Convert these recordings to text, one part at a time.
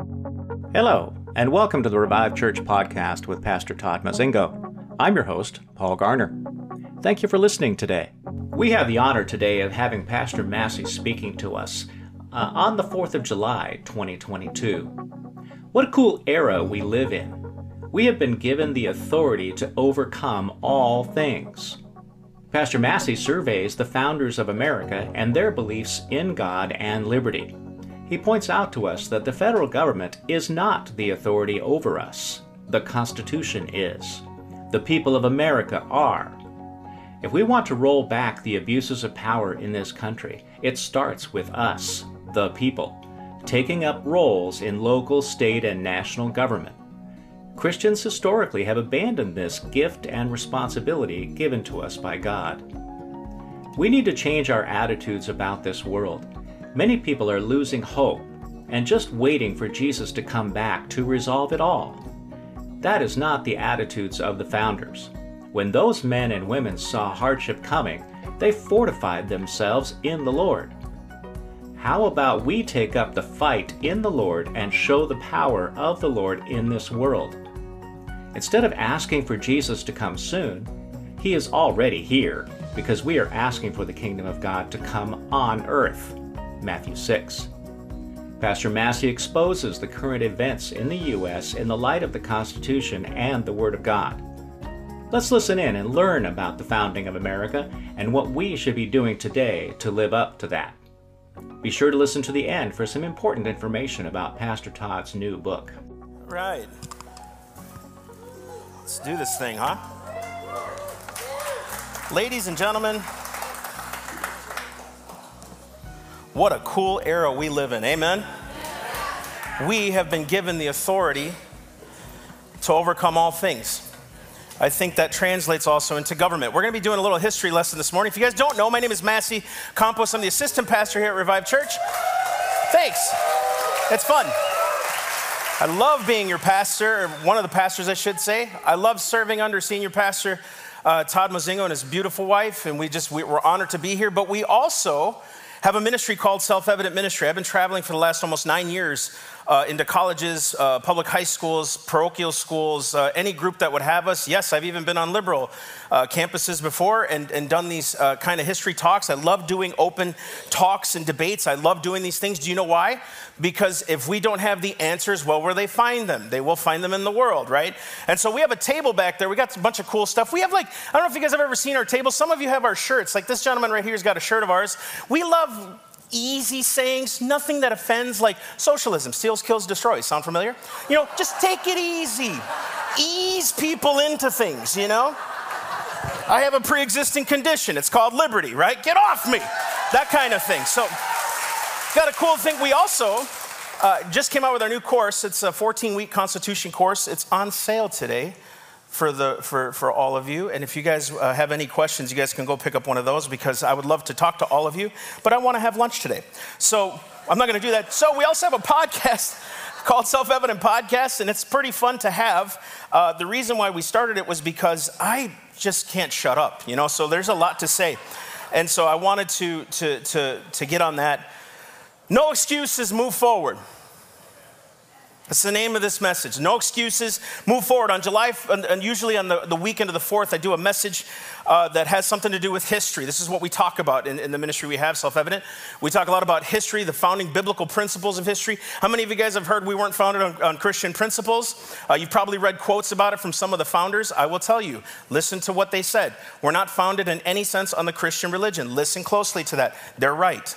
Hello, and welcome to the Revive Church podcast with Pastor Todd Mozingo. I'm your host, Paul Garner. Thank you for listening today. We have the honor today of having Pastor Massey speaking to us uh, on the 4th of July, 2022. What a cool era we live in. We have been given the authority to overcome all things. Pastor Massey surveys the founders of America and their beliefs in God and liberty. He points out to us that the federal government is not the authority over us. The Constitution is. The people of America are. If we want to roll back the abuses of power in this country, it starts with us, the people, taking up roles in local, state, and national government. Christians historically have abandoned this gift and responsibility given to us by God. We need to change our attitudes about this world Many people are losing hope and just waiting for Jesus to come back to resolve it all. That is not the attitudes of the founders. When those men and women saw hardship coming, they fortified themselves in the Lord. How about we take up the fight in the Lord and show the power of the Lord in this world? Instead of asking for Jesus to come soon, He is already here because we are asking for the kingdom of God to come on earth. Matthew 6. Pastor Massey exposes the current events in the U.S. in the light of the Constitution and the Word of God. Let's listen in and learn about the founding of America and what we should be doing today to live up to that. Be sure to listen to the end for some important information about Pastor Todd's new book. Right. Let's do this thing, huh? Ladies and gentlemen, What a cool era we live in. Amen. We have been given the authority to overcome all things. I think that translates also into government. We're going to be doing a little history lesson this morning. If you guys don't know, my name is Massey Campos. I'm the assistant pastor here at Revive Church. Thanks. It's fun. I love being your pastor, or one of the pastors, I should say. I love serving under senior pastor uh, Todd Mozingo and his beautiful wife, and we just we, we're honored to be here. But we also have a ministry called Self Evident Ministry. I've been traveling for the last almost nine years uh, into colleges, uh, public high schools, parochial schools, uh, any group that would have us. Yes, I've even been on liberal uh, campuses before and, and done these uh, kind of history talks. I love doing open talks and debates. I love doing these things. Do you know why? Because if we don't have the answers, well, where they find them? They will find them in the world, right? And so we have a table back there. We got a bunch of cool stuff. We have like, I don't know if you guys have ever seen our table. Some of you have our shirts. Like this gentleman right here has got a shirt of ours. We love easy sayings, nothing that offends, like socialism, steals, kills, destroys. Sound familiar? You know, just take it easy. Ease people into things, you know? I have a pre existing condition. It's called liberty, right? Get off me. That kind of thing. So, got a cool thing. We also uh, just came out with our new course. It's a 14 week Constitution course. It's on sale today for, the, for, for all of you. And if you guys uh, have any questions, you guys can go pick up one of those because I would love to talk to all of you. But I want to have lunch today. So I'm not going to do that. So we also have a podcast called Self Evident Podcast, and it's pretty fun to have. Uh, the reason why we started it was because I just can't shut up, you know, so there's a lot to say. And so I wanted to, to, to, to get on that. No excuses, move forward. That's the name of this message. No excuses. Move forward. On July, and usually on the, the weekend of the 4th, I do a message uh, that has something to do with history. This is what we talk about in, in the ministry we have, Self Evident. We talk a lot about history, the founding biblical principles of history. How many of you guys have heard we weren't founded on, on Christian principles? Uh, you've probably read quotes about it from some of the founders. I will tell you, listen to what they said. We're not founded in any sense on the Christian religion. Listen closely to that. They're right.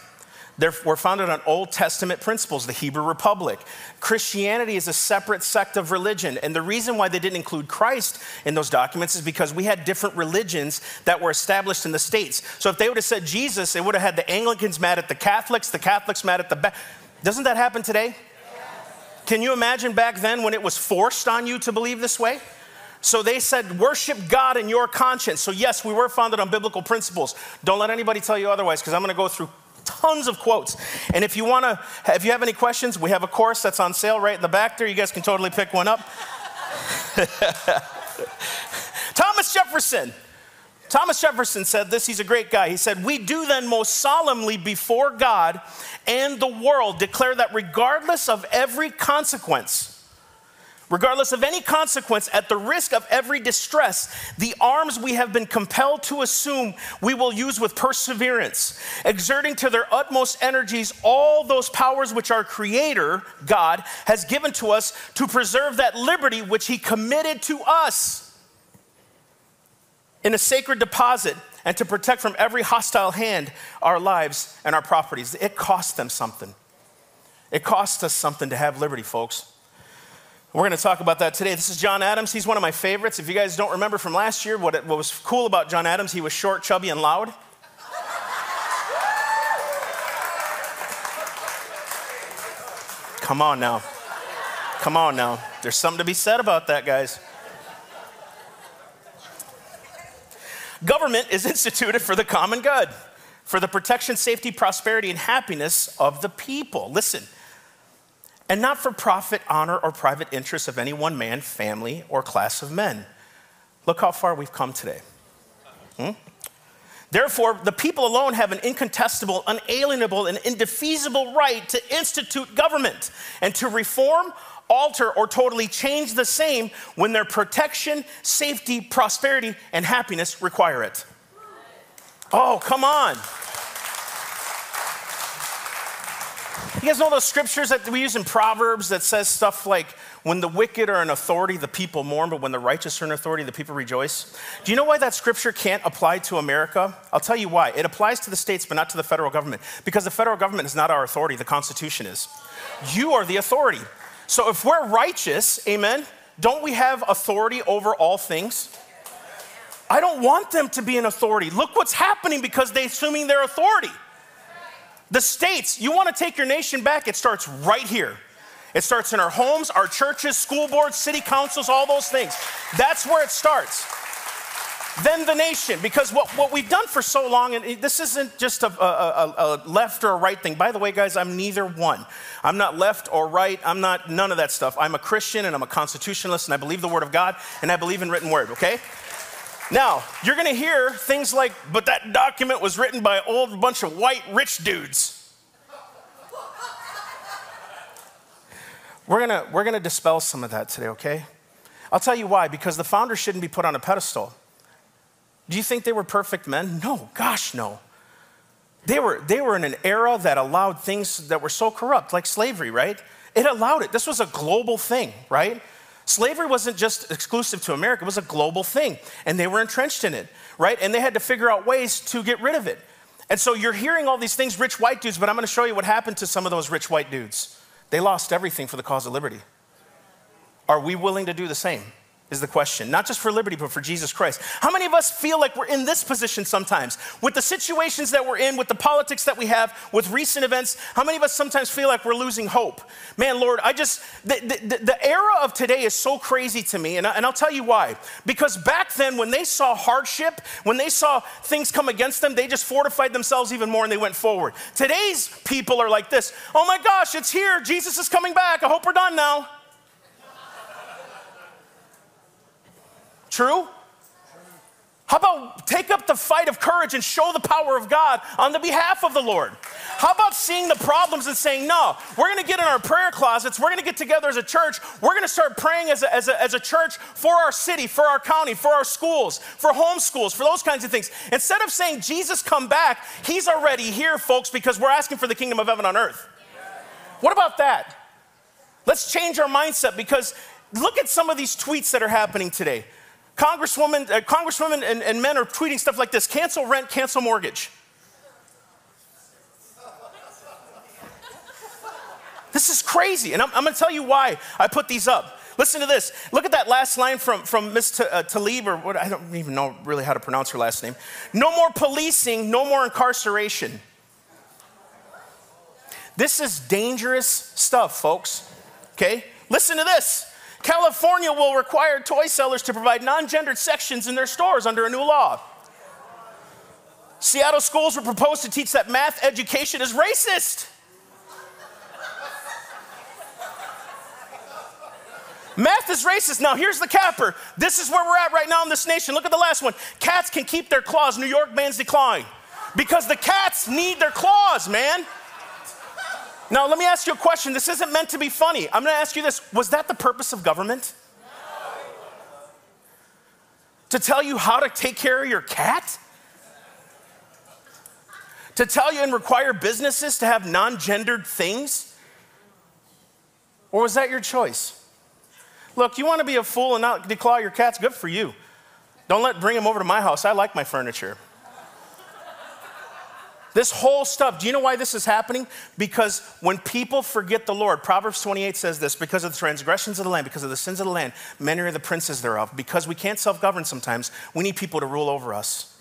They're, we're founded on Old Testament principles, the Hebrew Republic. Christianity is a separate sect of religion. And the reason why they didn't include Christ in those documents is because we had different religions that were established in the States. So if they would have said Jesus, they would have had the Anglicans mad at the Catholics, the Catholics mad at the. Ba- Doesn't that happen today? Can you imagine back then when it was forced on you to believe this way? So they said, worship God in your conscience. So, yes, we were founded on biblical principles. Don't let anybody tell you otherwise, because I'm going to go through tons of quotes. And if you want to, if you have any questions, we have a course that's on sale right in the back there. You guys can totally pick one up. Thomas Jefferson Thomas Jefferson said this, he's a great guy. He said, We do then most solemnly before God and the world declare that regardless of every consequence, regardless of any consequence, at the risk of every distress, the arms we have been compelled to assume we will use with perseverance, exerting to their utmost energies all those powers which our Creator, God, has given to us to preserve that liberty which He committed to us in a sacred deposit and to protect from every hostile hand our lives and our properties. It cost them something. It cost us something to have liberty, folks. We're going to talk about that today. This is John Adams. He's one of my favorites. If you guys don't remember from last year, what, it, what was cool about John Adams, he was short, chubby, and loud. Come on now. Come on now. There's something to be said about that, guys. Government is instituted for the common good, for the protection, safety, prosperity, and happiness of the people. Listen, and not for profit, honor, or private interest of any one man, family, or class of men. Look how far we've come today. Hmm? Therefore, the people alone have an incontestable, unalienable, and indefeasible right to institute government and to reform, alter, or totally change the same when their protection, safety, prosperity, and happiness require it. Oh, come on. You guys know those scriptures that we use in Proverbs that says stuff like, when the wicked are in authority, the people mourn, but when the righteous are in authority, the people rejoice? Do you know why that scripture can't apply to America? I'll tell you why. It applies to the states, but not to the federal government, because the federal government is not our authority, the Constitution is. You are the authority. So if we're righteous, amen, don't we have authority over all things? I don't want them to be in authority. Look what's happening because they're assuming their authority. The states, you want to take your nation back, it starts right here. It starts in our homes, our churches, school boards, city councils, all those things. That's where it starts. Then the nation, because what, what we've done for so long, and this isn't just a, a, a, left or a right thing. By the way, guys, I'm neither one. I'm not left or right. I'm not none of that stuff. I'm a Christian and I'm a constitutionalist and I believe the Word of God and I believe in written Word, okay? Now, you're going to hear things like, but that document was written by a old bunch of white rich dudes. we're going we're to dispel some of that today, okay? I'll tell you why because the founders shouldn't be put on a pedestal. Do you think they were perfect men? No, gosh, no. They were, they were in an era that allowed things that were so corrupt, like slavery, right? It allowed it. This was a global thing, right? Slavery wasn't just exclusive to America, it was a global thing, and they were entrenched in it, right? And they had to figure out ways to get rid of it. And so you're hearing all these things, rich white dudes, but I'm gonna show you what happened to some of those rich white dudes. They lost everything for the cause of liberty. Are we willing to do the same? Is the question. Not just for liberty, but for Jesus Christ. How many of us feel like we're in this position sometimes? With the situations that we're in, with the politics that we have, with recent events, how many of us sometimes feel like we're losing hope? Man, Lord, I just, the, the, the era of today is so crazy to me, and, I, and I'll tell you why. Because back then, when they saw hardship, when they saw things come against them, they just fortified themselves even more and they went forward. Today's people are like this oh my gosh, it's here. Jesus is coming back. I hope we're done now. True? How about take up the fight of courage and show the power of God on the behalf of the Lord? How about seeing the problems and saying, no, we're gonna get in our prayer closets, we're gonna get together as a church, we're gonna start praying as a, as a, as a church for our city, for our county, for our schools, for homeschools, for those kinds of things. Instead of saying, Jesus, come back, He's already here, folks, because we're asking for the kingdom of heaven on earth. What about that? Let's change our mindset because look at some of these tweets that are happening today. Congresswoman, uh, congresswomen and, and men are tweeting stuff like this cancel rent, cancel mortgage. This is crazy. And I'm, I'm going to tell you why I put these up. Listen to this. Look at that last line from, from Ms. T- uh, Talib, or what, I don't even know really how to pronounce her last name. No more policing, no more incarceration. This is dangerous stuff, folks. Okay? Listen to this. California will require toy sellers to provide non gendered sections in their stores under a new law. Seattle schools were proposed to teach that math education is racist. Math is racist. Now, here's the capper. This is where we're at right now in this nation. Look at the last one. Cats can keep their claws. New York bans decline. Because the cats need their claws, man. Now, let me ask you a question. This isn't meant to be funny. I'm going to ask you this Was that the purpose of government? To tell you how to take care of your cat? To tell you and require businesses to have non gendered things? Or was that your choice? Look, you want to be a fool and not declaw your cats? Good for you. Don't let bring them over to my house. I like my furniture. This whole stuff, do you know why this is happening? Because when people forget the Lord, Proverbs 28 says this because of the transgressions of the land, because of the sins of the land, many are the princes thereof. Because we can't self govern sometimes, we need people to rule over us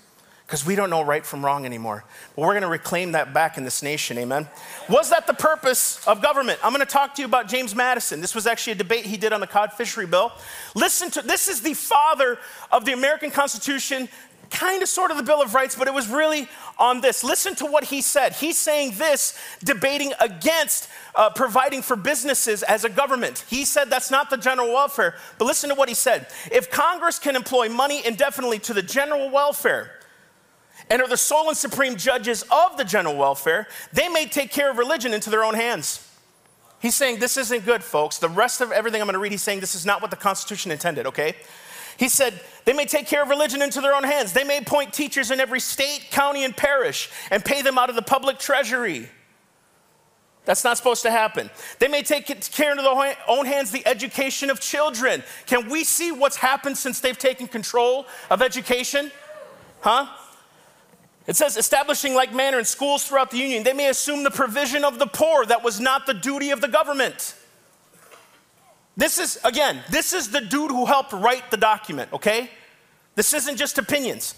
because we don't know right from wrong anymore. But we're going to reclaim that back in this nation, amen? Was that the purpose of government? I'm going to talk to you about James Madison. This was actually a debate he did on the cod fishery bill. Listen to this is the father of the American Constitution, kind of sort of the Bill of Rights, but it was really on this. Listen to what he said. He's saying this, debating against uh, providing for businesses as a government. He said that's not the general welfare, but listen to what he said. If Congress can employ money indefinitely to the general welfare, and are the sole and supreme judges of the general welfare, they may take care of religion into their own hands. He's saying this isn't good, folks. The rest of everything I'm going to read, he's saying this is not what the Constitution intended, okay? He said they may take care of religion into their own hands. They may appoint teachers in every state, county, and parish and pay them out of the public treasury. That's not supposed to happen. They may take care into their own hands the education of children. Can we see what's happened since they've taken control of education? Huh? It says, establishing like manner in schools throughout the Union, they may assume the provision of the poor that was not the duty of the government. This is, again, this is the dude who helped write the document, okay? This isn't just opinions.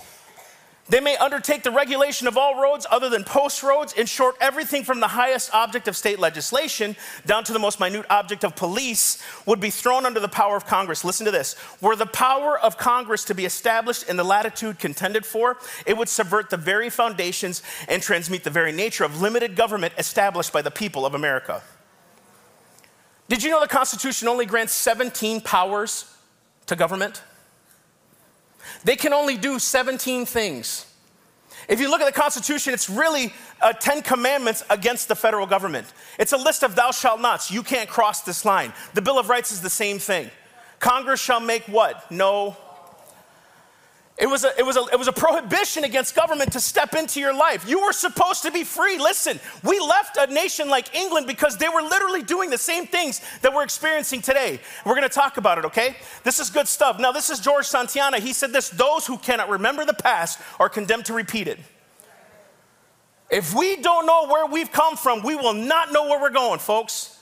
They may undertake the regulation of all roads other than post roads. In short, everything from the highest object of state legislation down to the most minute object of police would be thrown under the power of Congress. Listen to this. Were the power of Congress to be established in the latitude contended for, it would subvert the very foundations and transmute the very nature of limited government established by the people of America. Did you know the Constitution only grants 17 powers to government? They can only do 17 things. If you look at the Constitution, it's really uh, 10 commandments against the federal government. It's a list of thou shalt nots. You can't cross this line. The Bill of Rights is the same thing. Congress shall make what? No it was, a, it, was a, it was a prohibition against government to step into your life. You were supposed to be free. Listen, we left a nation like England because they were literally doing the same things that we're experiencing today. We're going to talk about it, okay? This is good stuff. Now, this is George Santayana. He said this those who cannot remember the past are condemned to repeat it. If we don't know where we've come from, we will not know where we're going, folks.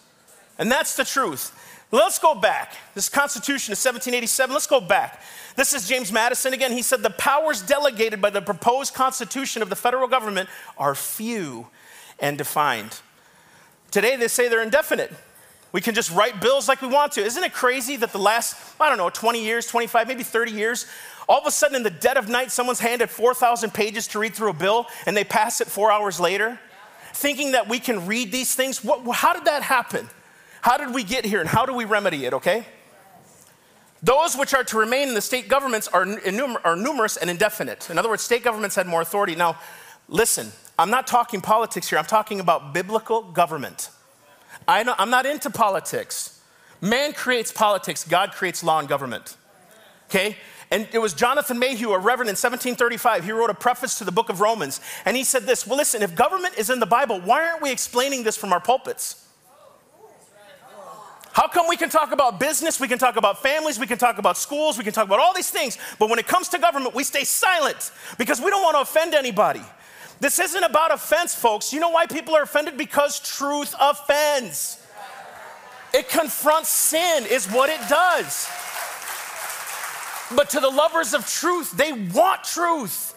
And that's the truth. Let's go back. This Constitution of 1787, let's go back. This is James Madison again. He said, The powers delegated by the proposed Constitution of the federal government are few and defined. Today, they say they're indefinite. We can just write bills like we want to. Isn't it crazy that the last, I don't know, 20 years, 25, maybe 30 years, all of a sudden in the dead of night, someone's handed 4,000 pages to read through a bill and they pass it four hours later? Thinking that we can read these things? What, how did that happen? How did we get here and how do we remedy it, okay? Those which are to remain in the state governments are, are numerous and indefinite. In other words, state governments had more authority. Now, listen, I'm not talking politics here, I'm talking about biblical government. I am not into politics. Man creates politics, God creates law and government. Okay? And it was Jonathan Mayhew, a reverend in 1735. He wrote a preface to the book of Romans. And he said this Well, listen, if government is in the Bible, why aren't we explaining this from our pulpits? How come we can talk about business, we can talk about families, we can talk about schools, we can talk about all these things, but when it comes to government, we stay silent because we don't want to offend anybody. This isn't about offense, folks. You know why people are offended? Because truth offends. It confronts sin, is what it does. But to the lovers of truth, they want truth.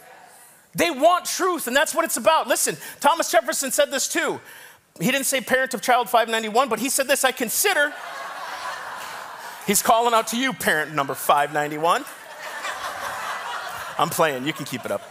They want truth, and that's what it's about. Listen, Thomas Jefferson said this too. He didn't say parent of child 591, but he said this I consider. He's calling out to you, parent number 591. I'm playing, you can keep it up.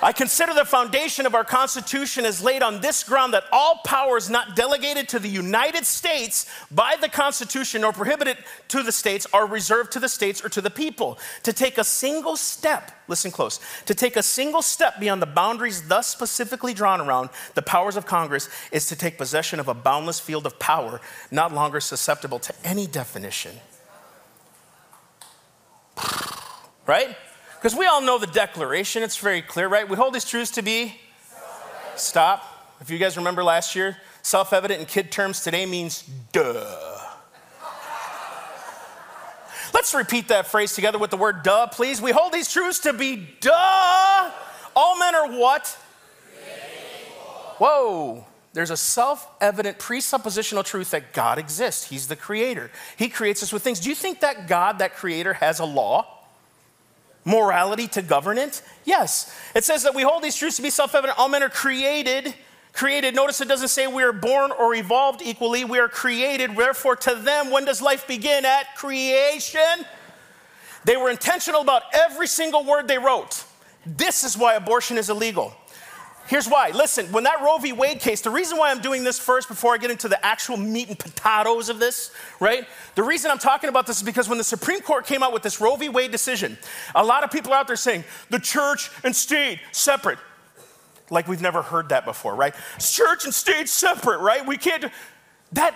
I consider the foundation of our Constitution is laid on this ground that all powers not delegated to the United States by the Constitution or prohibited to the states are reserved to the states or to the people. To take a single step, listen close, to take a single step beyond the boundaries thus specifically drawn around the powers of Congress is to take possession of a boundless field of power not longer susceptible to any definition. Right? Because we all know the declaration, it's very clear, right? We hold these truths to be stop. If you guys remember last year, self evident in kid terms today means duh. Let's repeat that phrase together with the word duh, please. We hold these truths to be duh. All men are what? Whoa. There's a self evident presuppositional truth that God exists. He's the creator. He creates us with things. Do you think that God, that creator, has a law? Morality to govern it? Yes. It says that we hold these truths to be self evident. All men are created. Created. Notice it doesn't say we are born or evolved equally. We are created. Therefore, to them, when does life begin? At creation. They were intentional about every single word they wrote. This is why abortion is illegal. Here's why. Listen, when that Roe v. Wade case, the reason why I'm doing this first before I get into the actual meat and potatoes of this, right? The reason I'm talking about this is because when the Supreme Court came out with this Roe v. Wade decision, a lot of people out there saying the church and state separate. Like we've never heard that before, right? Church and state separate, right? We can't. Do... That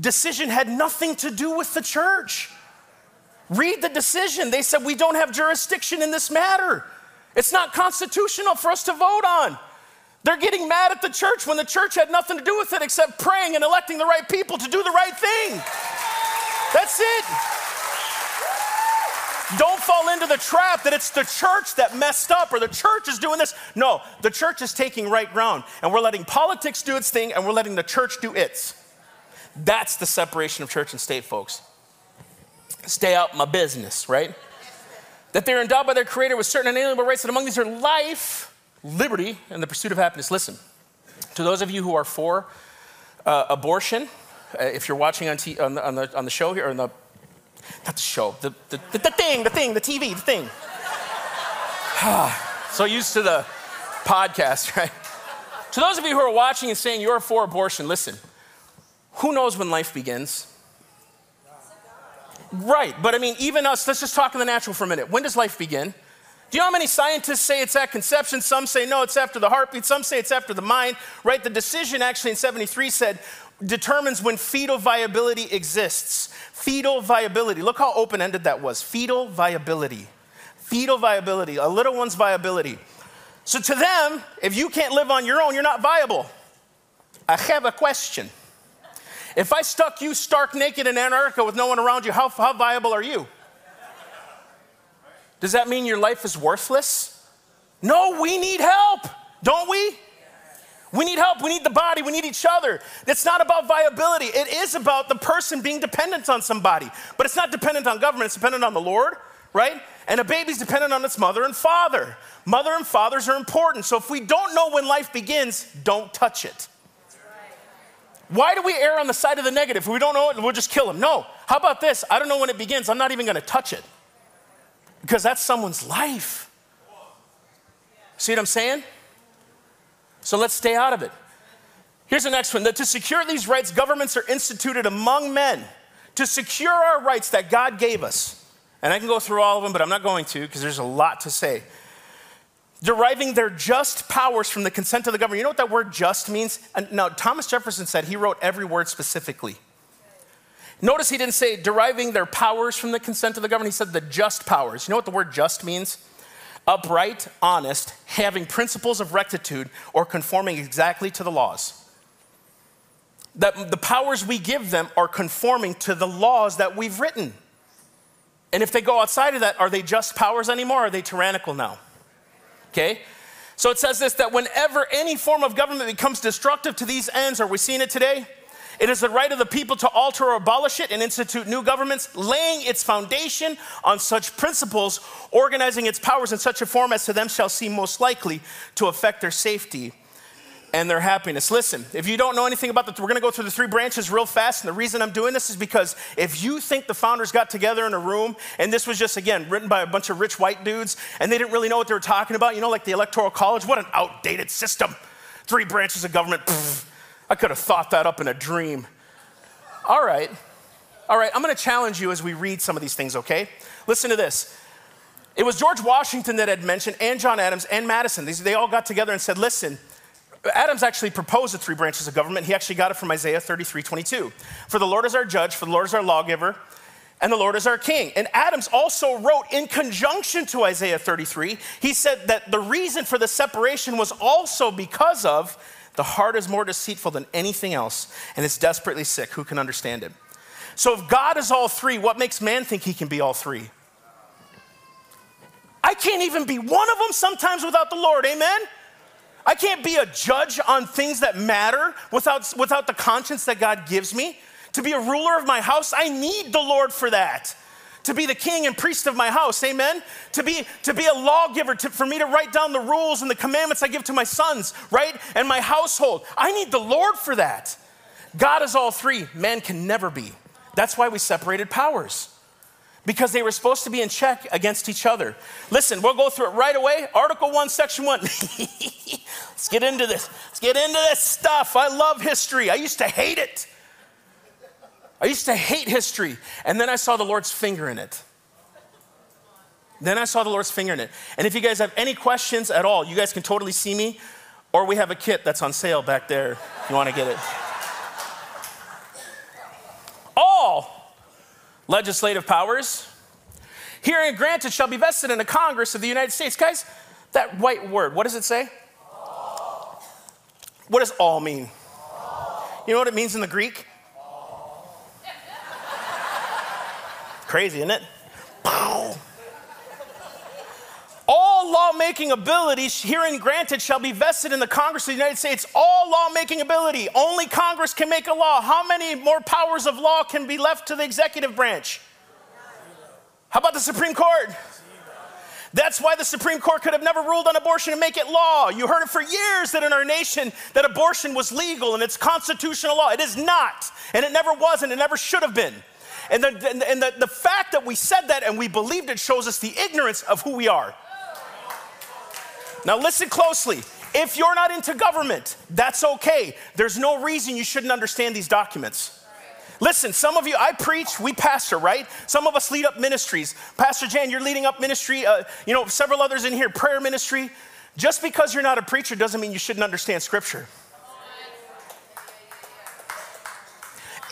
decision had nothing to do with the church. Read the decision. They said we don't have jurisdiction in this matter. It's not constitutional for us to vote on. They're getting mad at the church when the church had nothing to do with it except praying and electing the right people to do the right thing. That's it. Don't fall into the trap that it's the church that messed up or the church is doing this. No, the church is taking right ground and we're letting politics do its thing and we're letting the church do its. That's the separation of church and state, folks. Stay out my business, right? That they're endowed by their creator with certain inalienable rights, and among these are life liberty and the pursuit of happiness. Listen, to those of you who are for uh, abortion, uh, if you're watching on, t- on, the, on, the, on, the, show here, or the, not the show, the, the, the, the thing, the thing, the TV, the thing. so used to the podcast, right? To those of you who are watching and saying you're for abortion, listen, who knows when life begins? Right, but I mean, even us, let's just talk in the natural for a minute. When does life begin? Do you know how many scientists say it's at conception? Some say no, it's after the heartbeat. Some say it's after the mind, right? The decision actually in 73 said determines when fetal viability exists. Fetal viability. Look how open ended that was. Fetal viability. Fetal viability, a little one's viability. So to them, if you can't live on your own, you're not viable. I have a question. If I stuck you stark naked in Antarctica with no one around you, how, how viable are you? Does that mean your life is worthless? No, we need help, don't we? We need help. We need the body. We need each other. It's not about viability. It is about the person being dependent on somebody. But it's not dependent on government, it's dependent on the Lord, right? And a baby's dependent on its mother and father. Mother and fathers are important. So if we don't know when life begins, don't touch it. Why do we err on the side of the negative? If we don't know it, we'll just kill him. No. How about this? I don't know when it begins. I'm not even going to touch it because that's someone's life. See what I'm saying? So let's stay out of it. Here's the next one that to secure these rights, governments are instituted among men to secure our rights that God gave us. And I can go through all of them, but I'm not going to because there's a lot to say. Deriving their just powers from the consent of the government. You know what that word just means? Now, Thomas Jefferson said he wrote every word specifically. Notice he didn't say deriving their powers from the consent of the government. He said the just powers. You know what the word just means? Upright, honest, having principles of rectitude, or conforming exactly to the laws. That the powers we give them are conforming to the laws that we've written. And if they go outside of that, are they just powers anymore? are they tyrannical now? Okay? So it says this that whenever any form of government becomes destructive to these ends, are we seeing it today? It is the right of the people to alter or abolish it and institute new governments, laying its foundation on such principles, organizing its powers in such a form as to them shall seem most likely to affect their safety and their happiness. Listen, if you don't know anything about the, we're gonna go through the three branches real fast. And the reason I'm doing this is because if you think the founders got together in a room and this was just, again, written by a bunch of rich white dudes and they didn't really know what they were talking about, you know, like the Electoral College, what an outdated system. Three branches of government. Pfft, I could have thought that up in a dream. All right. All right, I'm gonna challenge you as we read some of these things, okay? Listen to this. It was George Washington that had mentioned, and John Adams and Madison. These, they all got together and said, listen, Adams actually proposed the three branches of government. He actually got it from Isaiah 33 22. For the Lord is our judge, for the Lord is our lawgiver, and the Lord is our king. And Adams also wrote in conjunction to Isaiah 33, he said that the reason for the separation was also because of the heart is more deceitful than anything else, and it's desperately sick. Who can understand it? So if God is all three, what makes man think he can be all three? I can't even be one of them sometimes without the Lord, amen? I can't be a judge on things that matter without, without the conscience that God gives me. To be a ruler of my house, I need the Lord for that. To be the king and priest of my house, amen? To be, to be a lawgiver, to, for me to write down the rules and the commandments I give to my sons, right? And my household. I need the Lord for that. God is all three, man can never be. That's why we separated powers because they were supposed to be in check against each other. Listen, we'll go through it right away. Article 1, Section 1. Let's get into this. Let's get into this stuff. I love history. I used to hate it. I used to hate history. And then I saw the Lord's finger in it. Then I saw the Lord's finger in it. And if you guys have any questions at all, you guys can totally see me, or we have a kit that's on sale back there if you want to get it. All legislative powers, hearing granted shall be vested in the Congress of the United States. Guys, that white word, what does it say? What does all mean? You know what it means in the Greek? Crazy, isn't it? All lawmaking ability, herein granted, shall be vested in the Congress of the United States. All lawmaking ability, only Congress can make a law. How many more powers of law can be left to the executive branch? How about the Supreme Court? That's why the Supreme Court could have never ruled on abortion and make it law. You heard it for years that in our nation that abortion was legal and it's constitutional law. It is not, and it never was, and it never should have been. And, the, and the, the fact that we said that and we believed it shows us the ignorance of who we are. Now, listen closely. If you're not into government, that's okay. There's no reason you shouldn't understand these documents. Listen, some of you, I preach, we pastor, right? Some of us lead up ministries. Pastor Jan, you're leading up ministry. Uh, you know, several others in here, prayer ministry. Just because you're not a preacher doesn't mean you shouldn't understand Scripture.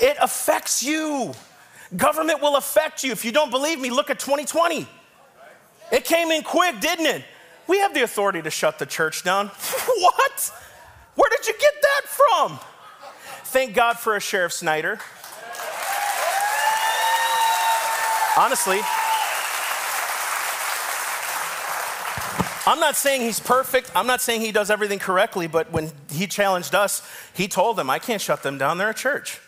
It affects you. Government will affect you. If you don't believe me, look at 2020. It came in quick, didn't it? We have the authority to shut the church down. what? Where did you get that from? Thank God for a Sheriff Snyder. Honestly, I'm not saying he's perfect. I'm not saying he does everything correctly, but when he challenged us, he told them, I can't shut them down. They're a church.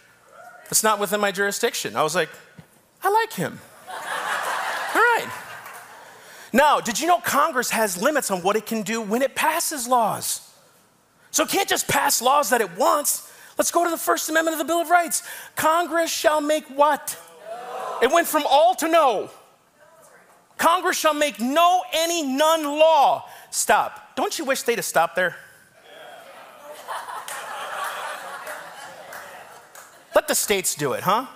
It's not within my jurisdiction. I was like, I like him. All right. Now, did you know Congress has limits on what it can do when it passes laws? So it can't just pass laws that it wants. Let's go to the First Amendment of the Bill of Rights. Congress shall make what? No. It went from all to no. Congress shall make no, any, none law. Stop. Don't you wish they'd have stopped there? Let the states do it, huh?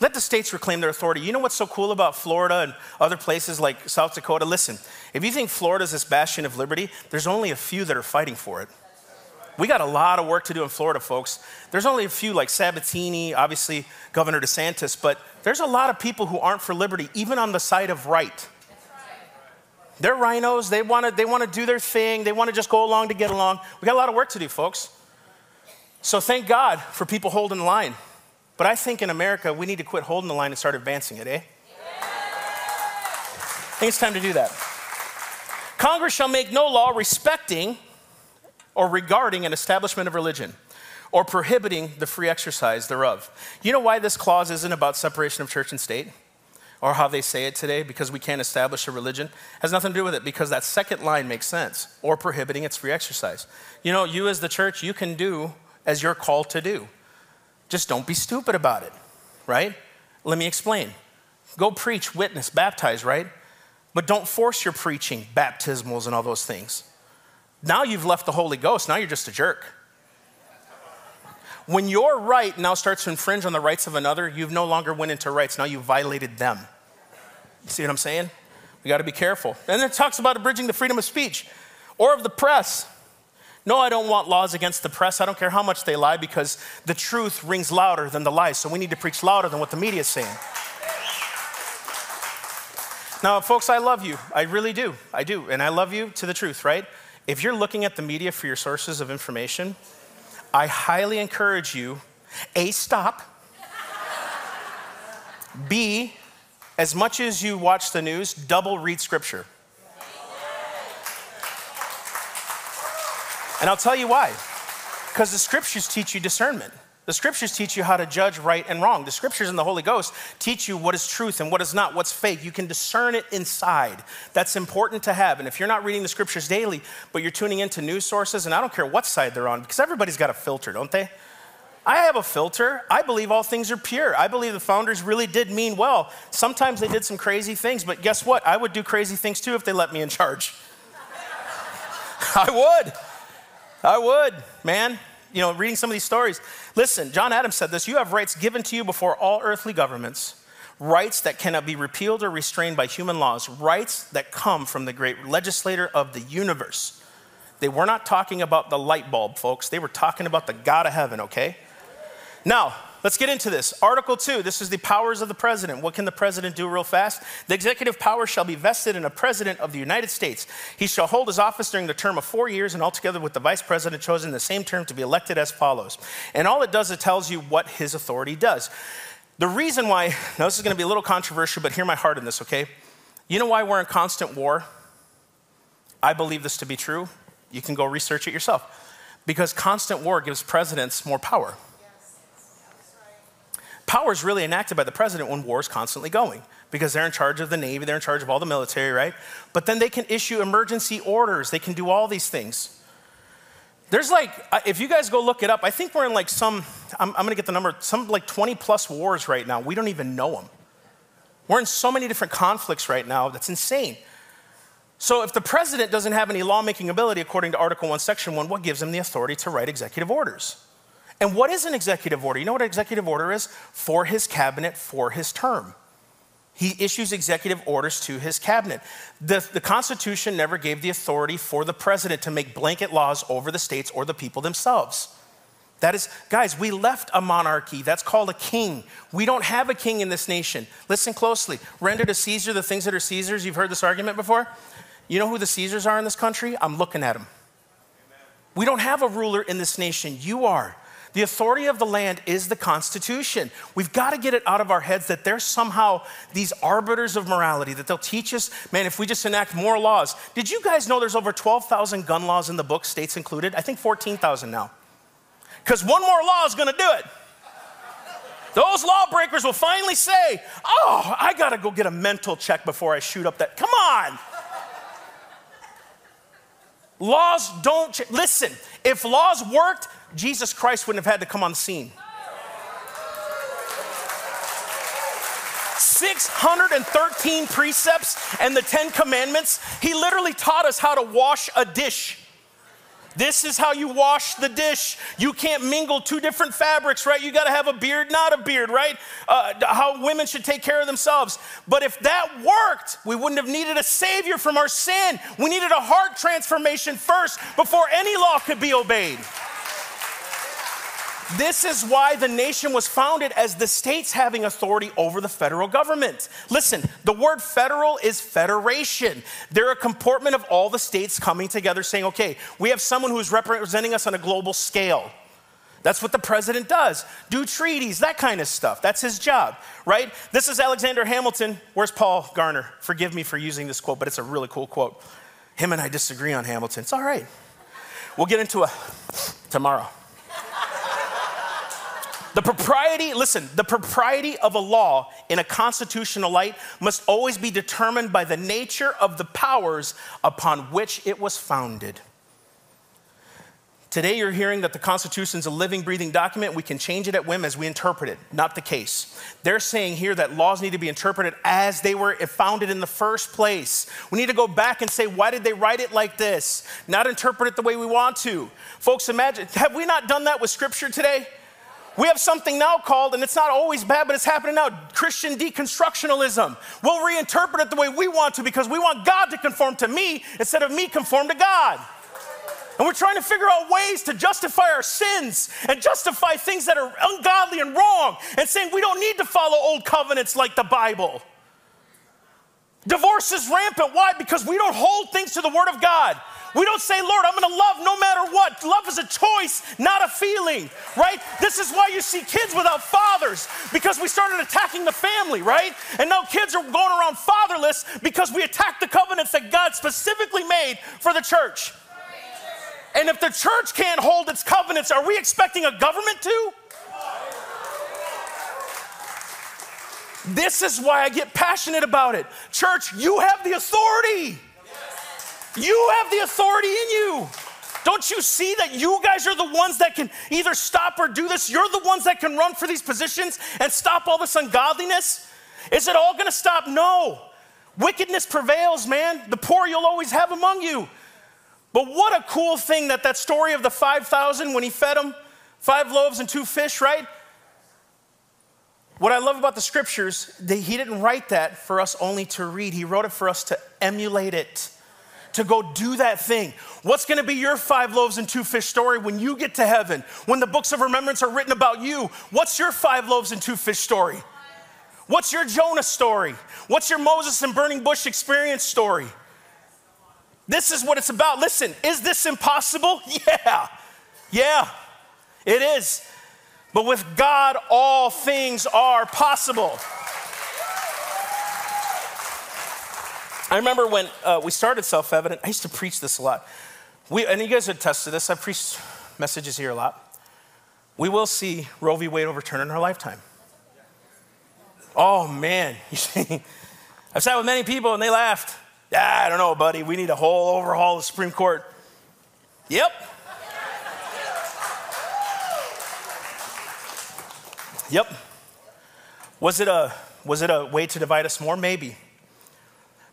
Let the states reclaim their authority. You know what's so cool about Florida and other places like South Dakota? Listen, if you think Florida's this bastion of liberty, there's only a few that are fighting for it. We got a lot of work to do in Florida, folks. There's only a few like Sabatini, obviously Governor DeSantis, but there's a lot of people who aren't for liberty, even on the side of right. They're rhinos. They want to they want to do their thing. They want to just go along to get along. We got a lot of work to do, folks. So thank God for people holding the line. But I think in America, we need to quit holding the line and start advancing it, eh? I think it's time to do that. Congress shall make no law respecting or regarding an establishment of religion or prohibiting the free exercise thereof. You know why this clause isn't about separation of church and state? or how they say it today because we can't establish a religion it has nothing to do with it because that second line makes sense or prohibiting its free exercise. You know, you as the church, you can do as you're called to do. Just don't be stupid about it, right? Let me explain. Go preach, witness, baptize, right? But don't force your preaching, baptismals, and all those things. Now you've left the Holy Ghost, now you're just a jerk. When your right now starts to infringe on the rights of another, you've no longer went into rights, now you've violated them. You see what I'm saying? We got to be careful. And it talks about abridging the freedom of speech or of the press. No, I don't want laws against the press. I don't care how much they lie because the truth rings louder than the lies. So we need to preach louder than what the media is saying. Now, folks, I love you. I really do. I do. And I love you to the truth, right? If you're looking at the media for your sources of information, I highly encourage you A, stop. B, as much as you watch the news, double read scripture. And I'll tell you why. Because the scriptures teach you discernment. The scriptures teach you how to judge right and wrong. The scriptures and the Holy Ghost teach you what is truth and what is not, what's fake. You can discern it inside. That's important to have. And if you're not reading the scriptures daily, but you're tuning into news sources, and I don't care what side they're on, because everybody's got a filter, don't they? I have a filter. I believe all things are pure. I believe the founders really did mean well. Sometimes they did some crazy things, but guess what? I would do crazy things too if they let me in charge. I would. I would, man. You know, reading some of these stories. Listen, John Adams said this You have rights given to you before all earthly governments, rights that cannot be repealed or restrained by human laws, rights that come from the great legislator of the universe. They were not talking about the light bulb, folks. They were talking about the God of heaven, okay? Now, let's get into this. Article 2, this is the powers of the president. What can the president do real fast? The executive power shall be vested in a president of the United States. He shall hold his office during the term of four years and altogether with the vice president chosen the same term to be elected as follows. And all it does, it tells you what his authority does. The reason why, now this is going to be a little controversial, but hear my heart in this, okay? You know why we're in constant war? I believe this to be true. You can go research it yourself. Because constant war gives presidents more power. Power is really enacted by the president when war is constantly going because they're in charge of the Navy, they're in charge of all the military, right? But then they can issue emergency orders, they can do all these things. There's like, uh, if you guys go look it up, I think we're in like some, I'm, I'm gonna get the number, some like 20 plus wars right now. We don't even know them. We're in so many different conflicts right now, that's insane. So if the president doesn't have any lawmaking ability, according to Article 1, Section 1, what gives him the authority to write executive orders? And what is an executive order? You know what an executive order is? For his cabinet, for his term. He issues executive orders to his cabinet. The, the Constitution never gave the authority for the president to make blanket laws over the states or the people themselves. That is, guys, we left a monarchy. That's called a king. We don't have a king in this nation. Listen closely. Render to Caesar the things that are Caesar's. You've heard this argument before? You know who the Caesars are in this country? I'm looking at them. We don't have a ruler in this nation. You are. The authority of the land is the Constitution. We've got to get it out of our heads that they're somehow these arbiters of morality, that they'll teach us, man, if we just enact more laws. Did you guys know there's over 12,000 gun laws in the book, states included? I think 14,000 now. Because one more law is going to do it. Those lawbreakers will finally say, oh, I got to go get a mental check before I shoot up that. Come on. Laws don't, ch- listen, if laws worked, Jesus Christ wouldn't have had to come on the scene. 613 precepts and the 10 commandments. He literally taught us how to wash a dish. This is how you wash the dish. You can't mingle two different fabrics, right? You got to have a beard, not a beard, right? Uh, how women should take care of themselves. But if that worked, we wouldn't have needed a savior from our sin. We needed a heart transformation first before any law could be obeyed. This is why the nation was founded as the states having authority over the federal government. Listen, the word federal is federation. They're a comportment of all the states coming together saying, okay, we have someone who's representing us on a global scale. That's what the president does. Do treaties, that kind of stuff. That's his job, right? This is Alexander Hamilton. Where's Paul Garner? Forgive me for using this quote, but it's a really cool quote. Him and I disagree on Hamilton. It's all right. We'll get into it tomorrow. The propriety, listen, the propriety of a law in a constitutional light must always be determined by the nature of the powers upon which it was founded. Today, you're hearing that the Constitution is a living, breathing document. We can change it at whim as we interpret it. Not the case. They're saying here that laws need to be interpreted as they were founded in the first place. We need to go back and say, why did they write it like this? Not interpret it the way we want to. Folks, imagine, have we not done that with Scripture today? We have something now called, and it's not always bad, but it's happening now Christian deconstructionalism. We'll reinterpret it the way we want to because we want God to conform to me instead of me conform to God. And we're trying to figure out ways to justify our sins and justify things that are ungodly and wrong and saying we don't need to follow old covenants like the Bible. Divorce is rampant. Why? Because we don't hold things to the Word of God. We don't say, Lord, I'm gonna love no matter what. Love is a choice, not a feeling, right? This is why you see kids without fathers, because we started attacking the family, right? And now kids are going around fatherless because we attacked the covenants that God specifically made for the church. And if the church can't hold its covenants, are we expecting a government to? This is why I get passionate about it. Church, you have the authority. You have the authority in you. Don't you see that you guys are the ones that can either stop or do this? You're the ones that can run for these positions and stop all this ungodliness? Is it all gonna stop? No. Wickedness prevails, man. The poor you'll always have among you. But what a cool thing that that story of the 5,000 when he fed them, five loaves and two fish, right? What I love about the scriptures, that he didn't write that for us only to read. He wrote it for us to emulate it, to go do that thing. What's going to be your five loaves and two fish story when you get to heaven? When the books of remembrance are written about you, what's your five loaves and two fish story? What's your Jonah story? What's your Moses and burning bush experience story? This is what it's about. Listen, is this impossible? Yeah. Yeah, it is. But with God, all things are possible. I remember when uh, we started Self Evident, I used to preach this a lot. We, and you guys attest to this, I've preached messages here a lot. We will see Roe v. Wade overturned in our lifetime. Oh man, You see. I've sat with many people and they laughed. Yeah, I don't know, buddy. We need a whole overhaul of the Supreme Court. Yep. Yep. Was it a was it a way to divide us more? Maybe.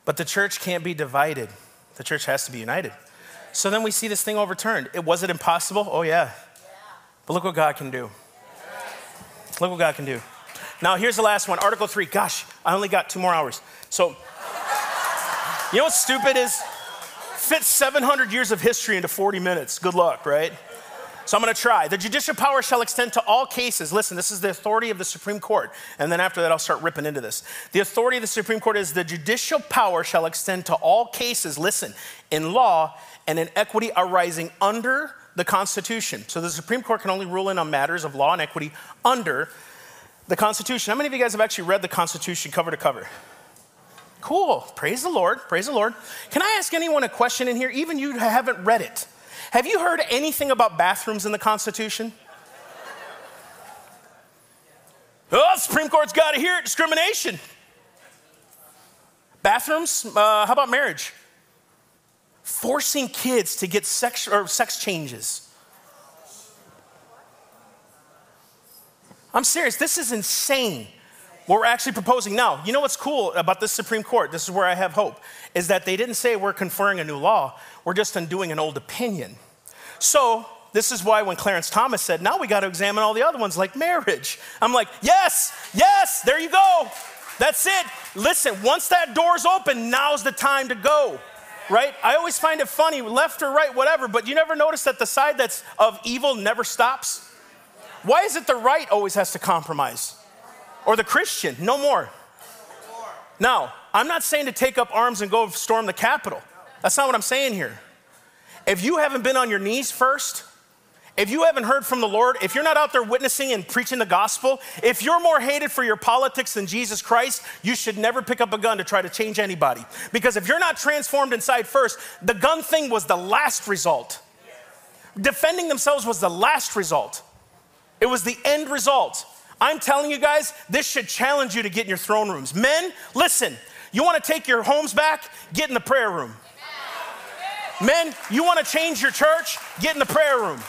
But the church can't be divided. The church has to be united. So then we see this thing overturned. It was it impossible? Oh yeah. But look what God can do. Look what God can do. Now here's the last one, Article 3. Gosh, I only got two more hours. So you know what's stupid is? Fit 700 years of history into 40 minutes. Good luck, right? So I'm going to try. The judicial power shall extend to all cases. Listen, this is the authority of the Supreme Court. And then after that, I'll start ripping into this. The authority of the Supreme Court is the judicial power shall extend to all cases, listen, in law and in equity arising under the Constitution. So the Supreme Court can only rule in on matters of law and equity under the Constitution. How many of you guys have actually read the Constitution cover to cover? Cool. Praise the Lord. Praise the Lord. Can I ask anyone a question in here, even you haven't read it? Have you heard anything about bathrooms in the Constitution? Oh, Supreme Court's got to hear it. Discrimination. Bathrooms? Uh, how about marriage? Forcing kids to get sex or sex changes. I'm serious. This is insane what we're actually proposing now. You know what's cool about this Supreme Court? This is where I have hope, is that they didn't say we're conferring a new law, we're just undoing an old opinion. So, this is why when Clarence Thomas said, now we got to examine all the other ones like marriage, I'm like, yes, yes, there you go. That's it. Listen, once that door's open, now's the time to go. Right? I always find it funny, left or right, whatever, but you never notice that the side that's of evil never stops? Why is it the right always has to compromise? Or the Christian, no more. Now, I'm not saying to take up arms and go storm the Capitol. That's not what I'm saying here. If you haven't been on your knees first, if you haven't heard from the Lord, if you're not out there witnessing and preaching the gospel, if you're more hated for your politics than Jesus Christ, you should never pick up a gun to try to change anybody. Because if you're not transformed inside first, the gun thing was the last result. Defending themselves was the last result. It was the end result. I'm telling you guys, this should challenge you to get in your throne rooms. Men, listen, you want to take your homes back? Get in the prayer room. Men, you want to change your church? Get in the prayer room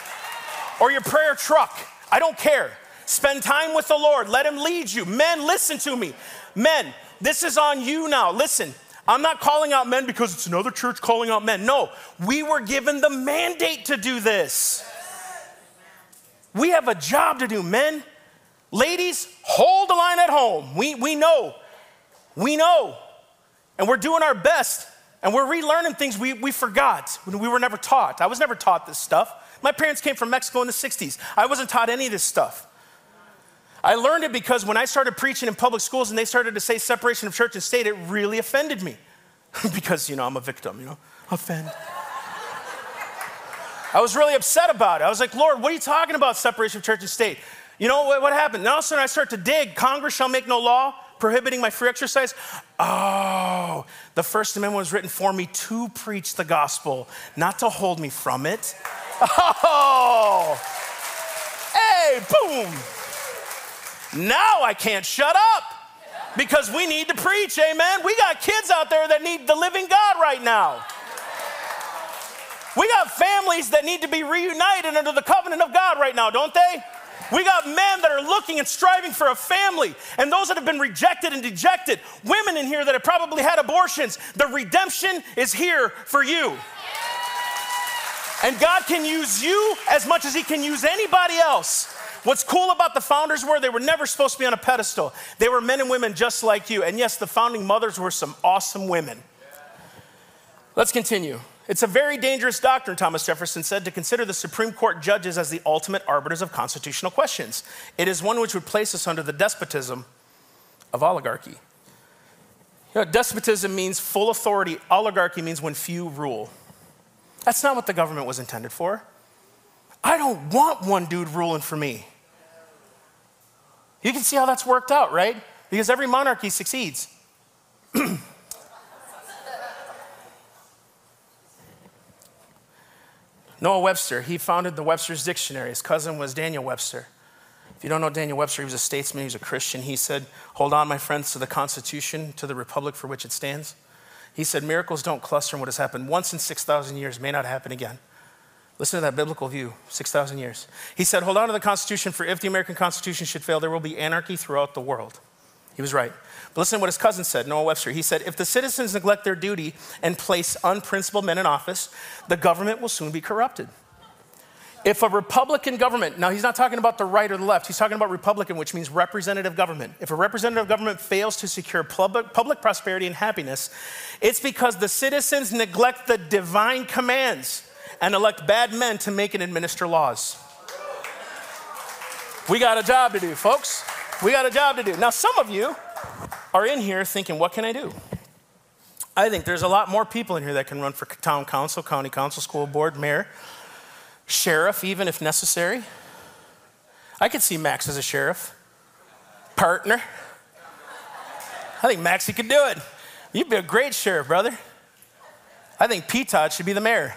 or your prayer truck. I don't care. Spend time with the Lord. Let Him lead you. Men, listen to me. Men, this is on you now. Listen, I'm not calling out men because it's another church calling out men. No, we were given the mandate to do this. We have a job to do, men. Ladies, hold the line at home. We, we know. We know. And we're doing our best. And we're relearning things we, we forgot when we were never taught. I was never taught this stuff. My parents came from Mexico in the 60s. I wasn't taught any of this stuff. I learned it because when I started preaching in public schools and they started to say separation of church and state, it really offended me. because, you know, I'm a victim, you know, offend. I was really upset about it. I was like, Lord, what are you talking about, separation of church and state? You know what, what happened? All of a sudden I start to dig Congress shall make no law prohibiting my free exercise. Oh, the First Amendment was written for me to preach the gospel, not to hold me from it. Oh, hey, boom. Now I can't shut up because we need to preach, amen. We got kids out there that need the living God right now. We got families that need to be reunited under the covenant of God right now, don't they? We got men that are looking and striving for a family, and those that have been rejected and dejected. Women in here that have probably had abortions. The redemption is here for you. And God can use you as much as He can use anybody else. What's cool about the founders were they were never supposed to be on a pedestal. They were men and women just like you. And yes, the founding mothers were some awesome women. Let's continue. It's a very dangerous doctrine, Thomas Jefferson said, to consider the Supreme Court judges as the ultimate arbiters of constitutional questions. It is one which would place us under the despotism of oligarchy. You know, despotism means full authority, oligarchy means when few rule. That's not what the government was intended for. I don't want one dude ruling for me. You can see how that's worked out, right? Because every monarchy succeeds. Noah Webster, he founded the Webster's Dictionary. His cousin was Daniel Webster. If you don't know Daniel Webster, he was a statesman, he was a Christian. He said, Hold on, my friends, to the Constitution, to the republic for which it stands. He said, Miracles don't cluster in what has happened once in 6,000 years, may not happen again. Listen to that biblical view 6,000 years. He said, Hold on to the Constitution, for if the American Constitution should fail, there will be anarchy throughout the world. He was right. But listen to what his cousin said, Noah Webster. He said, If the citizens neglect their duty and place unprincipled men in office, the government will soon be corrupted. If a Republican government, now he's not talking about the right or the left, he's talking about Republican, which means representative government. If a representative government fails to secure public, public prosperity and happiness, it's because the citizens neglect the divine commands and elect bad men to make and administer laws. We got a job to do, folks. We got a job to do. Now, some of you are in here thinking, what can I do? I think there's a lot more people in here that can run for town council, county council, school board, mayor, sheriff, even if necessary. I could see Max as a sheriff, partner. I think Max, he could do it. You'd be a great sheriff, brother. I think P. Todd should be the mayor.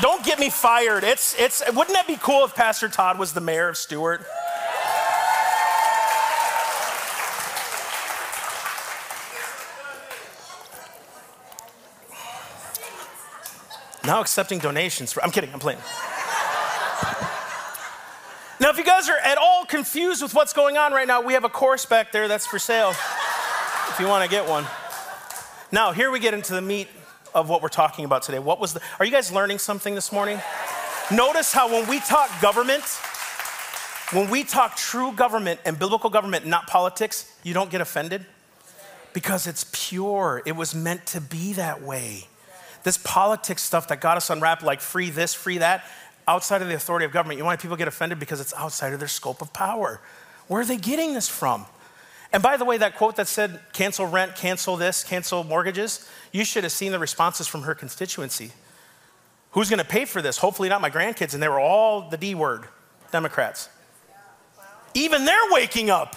Don't get me fired. It's, it's, wouldn't that be cool if Pastor Todd was the mayor of Stuart? Now accepting donations. For, I'm kidding, I'm playing. now, if you guys are at all confused with what's going on right now, we have a course back there that's for sale if you want to get one. Now, here we get into the meat of what we're talking about today. What was the, are you guys learning something this morning? Notice how when we talk government, when we talk true government and biblical government, not politics, you don't get offended because it's pure. It was meant to be that way. This politics stuff that got us unwrapped, like free this, free that, outside of the authority of government, you why people get offended? Because it's outside of their scope of power. Where are they getting this from? And by the way, that quote that said, cancel rent, cancel this, cancel mortgages, you should have seen the responses from her constituency. Who's going to pay for this? Hopefully, not my grandkids. And they were all the D word Democrats. Even they're waking up.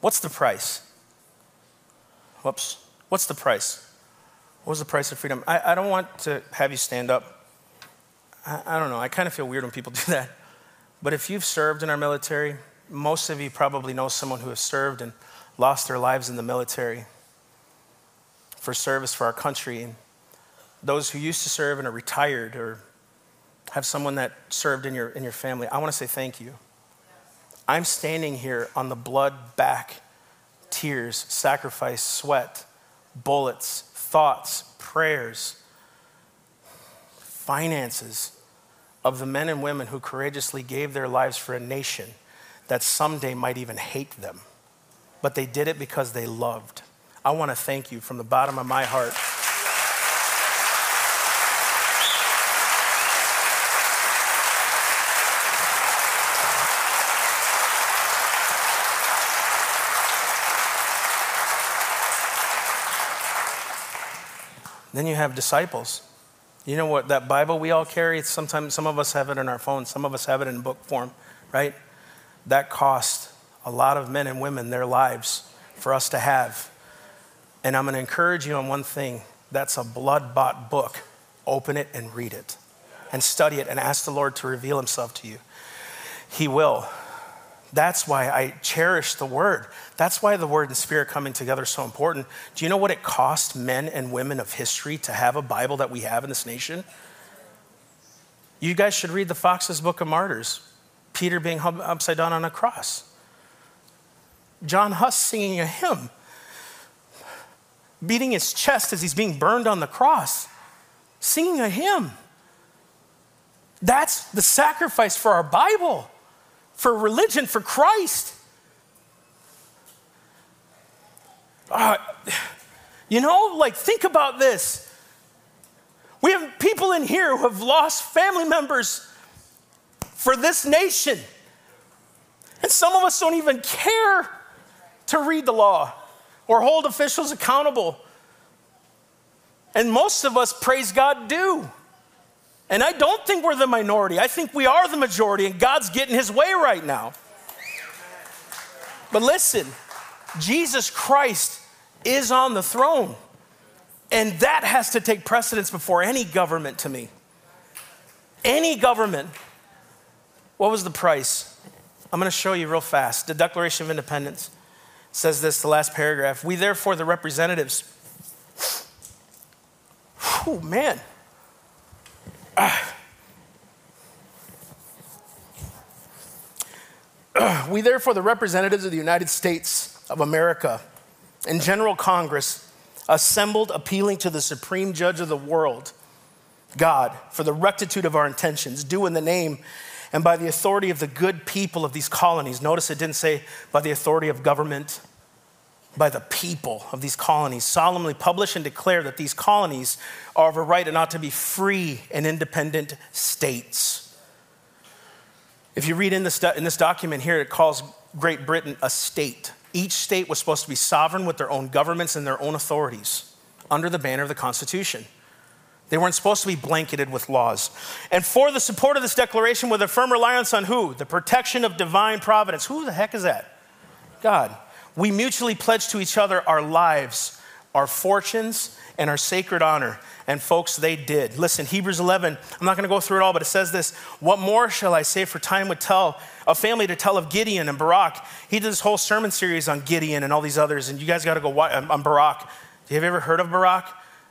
What's the price? Whoops. What's the price? What was the price of freedom? I, I don't want to have you stand up. I, I don't know. I kind of feel weird when people do that. But if you've served in our military, most of you probably know someone who has served and lost their lives in the military for service for our country. And those who used to serve and are retired or have someone that served in your, in your family, I want to say thank you. I'm standing here on the blood back, tears, sacrifice, sweat, bullets, thoughts, prayers, finances of the men and women who courageously gave their lives for a nation that someday might even hate them. But they did it because they loved. I want to thank you from the bottom of my heart. Then you have disciples. You know what? That Bible we all carry, sometimes some of us have it in our phone, some of us have it in book form, right? That cost a lot of men and women their lives for us to have. And I'm going to encourage you on one thing that's a blood bought book. Open it and read it and study it and ask the Lord to reveal himself to you. He will. That's why I cherish the word. That's why the word and spirit coming together is so important. Do you know what it cost men and women of history to have a Bible that we have in this nation? You guys should read the Foxe's Book of Martyrs. Peter being upside down on a cross. John Huss singing a hymn, beating his chest as he's being burned on the cross, singing a hymn. That's the sacrifice for our Bible for religion, for Christ. Uh, you know, like, think about this. We have people in here who have lost family members for this nation. And some of us don't even care to read the law or hold officials accountable. And most of us, praise God, do. And I don't think we're the minority. I think we are the majority, and God's getting his way right now. But listen, Jesus Christ is on the throne. And that has to take precedence before any government to me. Any government. What was the price? I'm going to show you real fast. The Declaration of Independence says this, the last paragraph. We, therefore, the representatives. Oh, man. We, therefore, the representatives of the United States of America and General Congress, assembled appealing to the supreme judge of the world, God, for the rectitude of our intentions, do in the name and by the authority of the good people of these colonies. Notice it didn't say by the authority of government by the people of these colonies solemnly publish and declare that these colonies are of a right and ought to be free and independent states. If you read in this, in this document here, it calls Great Britain a state. Each state was supposed to be sovereign with their own governments and their own authorities under the banner of the Constitution. They weren't supposed to be blanketed with laws. And for the support of this declaration, with a firm reliance on who? The protection of divine providence. Who the heck is that? God we mutually pledge to each other our lives, our fortunes, and our sacred honor. And folks, they did. Listen, Hebrews 11, I'm not going to go through it all, but it says this What more shall I say? For time would tell, a family to tell of Gideon and Barak. He did this whole sermon series on Gideon and all these others, and you guys got to go watch um, on Barak. Have you ever heard of Barak?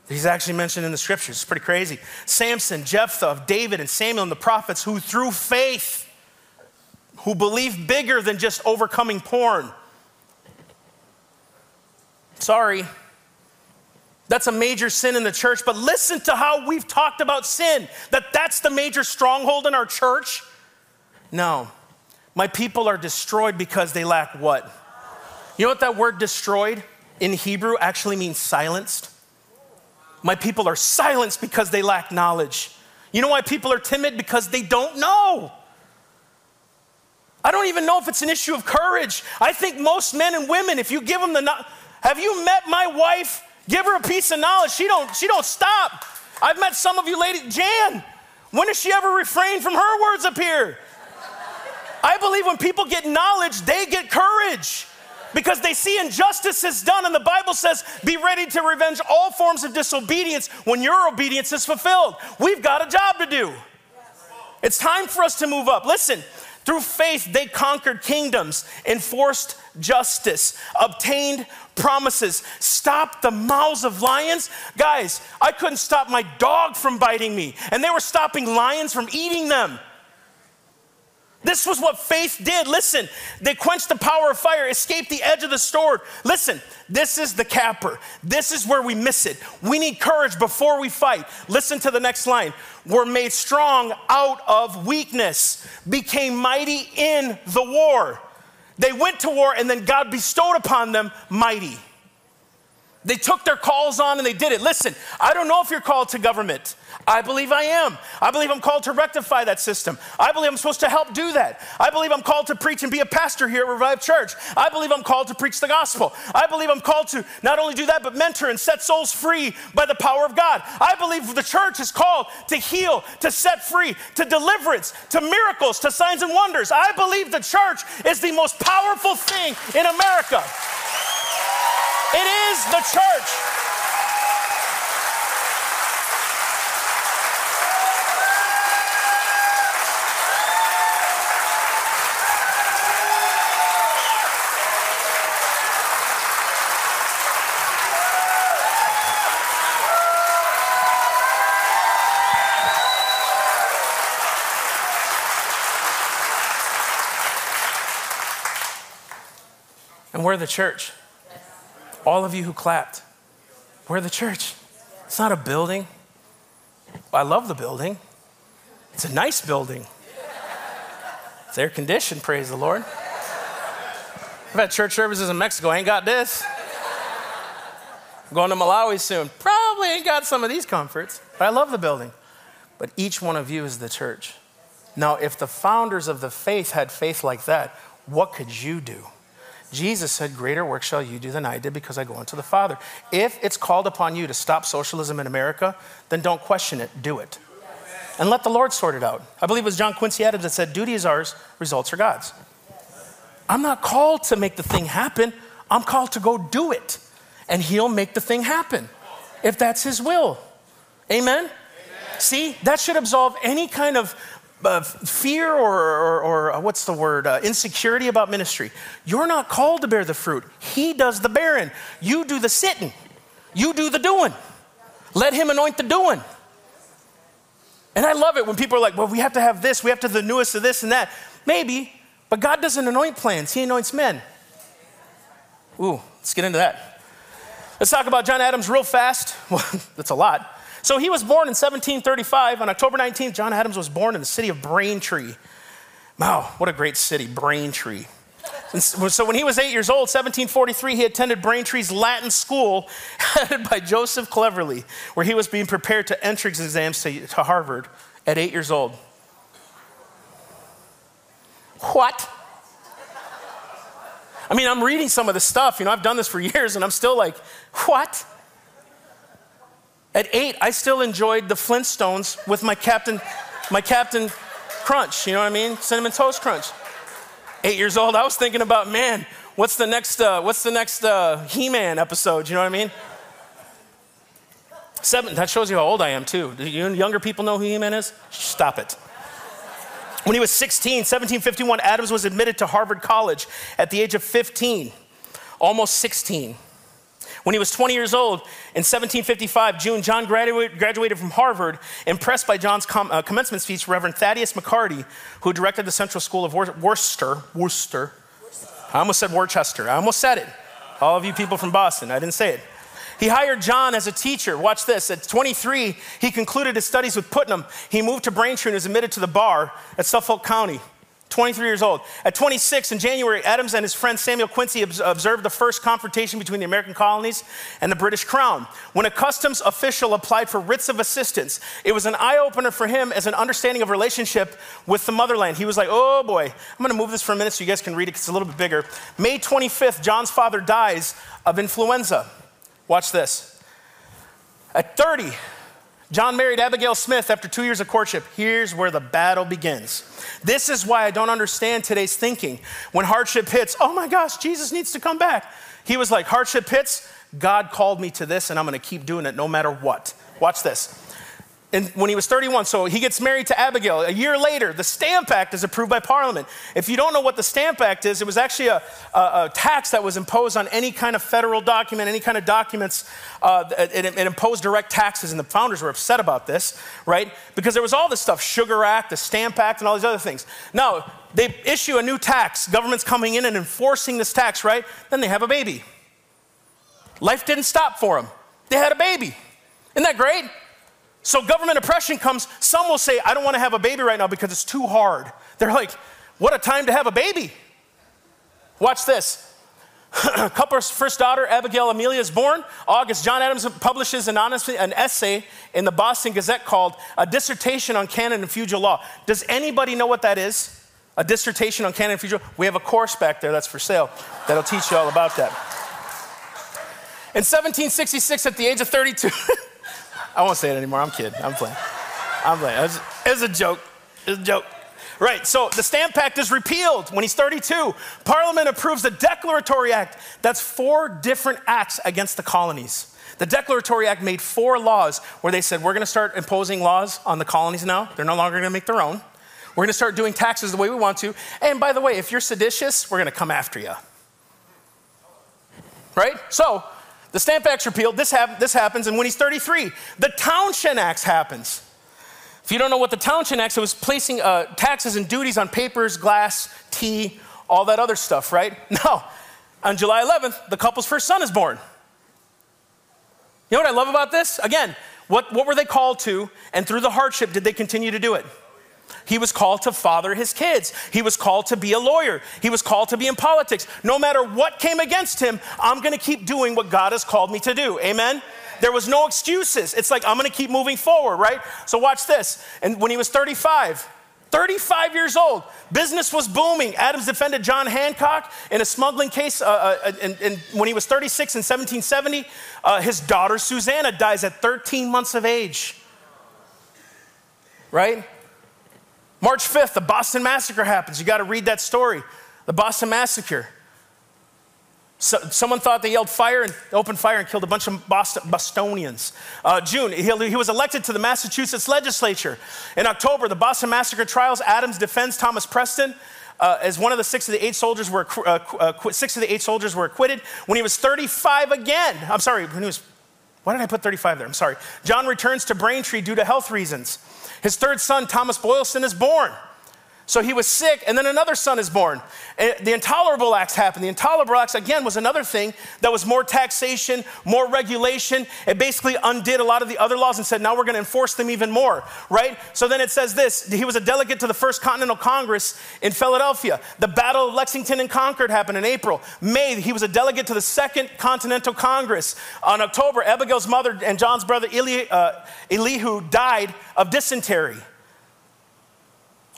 He's actually mentioned in the scriptures. It's pretty crazy. Samson, Jephthah, David, and Samuel, and the prophets who, through faith, who believed bigger than just overcoming porn, Sorry. That's a major sin in the church, but listen to how we've talked about sin, that that's the major stronghold in our church. No. My people are destroyed because they lack what? You know what that word destroyed in Hebrew actually means silenced? My people are silenced because they lack knowledge. You know why people are timid? Because they don't know. I don't even know if it's an issue of courage. I think most men and women, if you give them the have you met my wife? Give her a piece of knowledge. She don't, she don't stop. I've met some of you ladies. Jan, when does she ever refrain from her words up here? I believe when people get knowledge, they get courage. because they see injustice is done, and the Bible says, Be ready to revenge all forms of disobedience when your obedience is fulfilled. We've got a job to do. It's time for us to move up. Listen, through faith, they conquered kingdoms, enforced justice, obtained promises, stop the mouths of lions. Guys, I couldn't stop my dog from biting me, and they were stopping lions from eating them. This was what faith did. Listen, they quenched the power of fire, escaped the edge of the sword. Listen, this is the capper. This is where we miss it. We need courage before we fight. Listen to the next line. Were made strong out of weakness, became mighty in the war. They went to war, and then God bestowed upon them mighty. They took their calls on and they did it. Listen, I don't know if you're called to government. I believe I am. I believe I'm called to rectify that system. I believe I'm supposed to help do that. I believe I'm called to preach and be a pastor here at Revive Church. I believe I'm called to preach the gospel. I believe I'm called to not only do that, but mentor and set souls free by the power of God. I believe the church is called to heal, to set free, to deliverance, to miracles, to signs and wonders. I believe the church is the most powerful thing in America. It is the church. And we're the church. All of you who clapped, we're the church. It's not a building. I love the building. It's a nice building. It's air conditioned, praise the Lord. I've had church services in Mexico, I ain't got this. I'm going to Malawi soon. Probably ain't got some of these comforts, but I love the building. But each one of you is the church. Now, if the founders of the faith had faith like that, what could you do? Jesus said, Greater work shall you do than I did because I go unto the Father. If it's called upon you to stop socialism in America, then don't question it, do it. And let the Lord sort it out. I believe it was John Quincy Adams that said, Duty is ours, results are God's. I'm not called to make the thing happen, I'm called to go do it. And He'll make the thing happen if that's His will. Amen? See, that should absolve any kind of uh, fear or, or, or uh, what's the word, uh, insecurity about ministry. You're not called to bear the fruit. He does the bearing. You do the sitting. You do the doing. Let Him anoint the doing. And I love it when people are like, well, we have to have this, we have to have the newest of this and that. Maybe, but God doesn't anoint plans, He anoints men. Ooh, let's get into that. Let's talk about John Adams real fast. Well, that's a lot. So he was born in 1735. On October 19th, John Adams was born in the city of Braintree. Wow, what a great city, Braintree. So when he was eight years old, 1743, he attended Braintree's Latin school, headed by Joseph Cleverly, where he was being prepared to entrance exams to, to Harvard at eight years old. What? I mean, I'm reading some of the stuff. You know, I've done this for years, and I'm still like, what? At eight, I still enjoyed the Flintstones with my Captain, my Captain Crunch. You know what I mean? Cinnamon Toast Crunch. Eight years old, I was thinking about, man, what's the next, uh, what's the next uh, He-Man episode? You know what I mean? Seven. That shows you how old I am too. Do you younger people know who He-Man is? Stop it. When he was 16, 1751, Adams was admitted to Harvard College at the age of 15, almost 16. When he was 20 years old, in 1755, June, John graduated from Harvard, impressed by John's uh, commencement speech, Reverend Thaddeus McCarty, who directed the Central School of Wor- Worcester. Worcester. I almost said Worcester. I almost said it. All of you people from Boston, I didn't say it. He hired John as a teacher. Watch this. At 23, he concluded his studies with Putnam. He moved to Braintree and was admitted to the bar at Suffolk County. 23 years old. At 26, in January, Adams and his friend Samuel Quincy observed the first confrontation between the American colonies and the British Crown. When a customs official applied for writs of assistance, it was an eye opener for him as an understanding of relationship with the motherland. He was like, oh boy, I'm going to move this for a minute so you guys can read it because it's a little bit bigger. May 25th, John's father dies of influenza. Watch this. At 30, John married Abigail Smith after two years of courtship. Here's where the battle begins. This is why I don't understand today's thinking. When hardship hits, oh my gosh, Jesus needs to come back. He was like, hardship hits, God called me to this, and I'm gonna keep doing it no matter what. Watch this and when he was 31. So he gets married to Abigail. A year later, the Stamp Act is approved by Parliament. If you don't know what the Stamp Act is, it was actually a, a, a tax that was imposed on any kind of federal document, any kind of documents. Uh, it, it, imposed direct taxes, and the founders were upset about this, right? Because there was all this stuff Sugar Act, the Stamp Act, and all these other things. Now, they issue a new tax, government's coming in and enforcing this tax, right? Then they have a baby. Life didn't stop for them. They had a baby. Isn't that great? So government oppression comes, some will say, I don't want to have a baby right now because it's too hard. They're like, what a time to have a baby. Watch this. Coupler's first daughter, Abigail Amelia, is born. August, John Adams publishes an, an essay in the Boston Gazette called A Dissertation on Canon and Fugitive Law. Does anybody know what that is? A dissertation on canon and fugitive We have a course back there that's for sale that'll teach you all about that. In 1766, at the age of 32, I won't say it anymore. I'm kidding. I'm playing. I'm playing. It's, it's a joke. It's a joke. Right, so the Stamp Act is repealed when he's 32. Parliament approves the Declaratory Act. That's four different acts against the colonies. The Declaratory Act made four laws where they said, we're going to start imposing laws on the colonies now. They're no longer going to make their own. We're going to start doing taxes the way we want to. And by the way, if you're seditious, we're going to come after you. Right? So, the Stamp Act's repealed. This, hap- this happens, and when he's 33, the Townshend Act happens. If you don't know what the Townshend Act, it was placing uh, taxes and duties on papers, glass, tea, all that other stuff, right? No. on July 11th, the couple's first son is born. You know what I love about this? Again, what, what were they called to, and through the hardship, did they continue to do it? He was called to father his kids. He was called to be a lawyer. He was called to be in politics. No matter what came against him, I'm going to keep doing what God has called me to do. Amen? There was no excuses. It's like, I'm going to keep moving forward, right? So watch this. And when he was 35, 35 years old. Business was booming. Adams defended John Hancock in a smuggling case uh, uh, when he was 36 in 1770. Uh, his daughter Susanna dies at 13 months of age. Right? March 5th, the Boston Massacre happens. You got to read that story. The Boston Massacre. So, someone thought they yelled fire and opened fire and killed a bunch of Boston, Bostonians. Uh, June, he, he, was elected to the Massachusetts legislature. In October, the Boston Massacre trials, Adams defends Thomas Preston. Uh, as one of the six of the eight soldiers were uh, uh, six of the eight soldiers were acquitted. When he was 35 again, I'm sorry, when he was, why did I put 35 there? I'm sorry. John returns to Braintree due to health reasons. His third son, Thomas Boylston, is born. So he was sick, and then another son is born. The Intolerable Acts happened. The Intolerable Acts, again, was another thing that was more taxation, more regulation. It basically undid a lot of the other laws and said, now we're going to enforce them even more, right? So then it says this he was a delegate to the First Continental Congress in Philadelphia. The Battle of Lexington and Concord happened in April. May, he was a delegate to the Second Continental Congress. On October, Abigail's mother and John's brother Eli, uh, Elihu died of dysentery.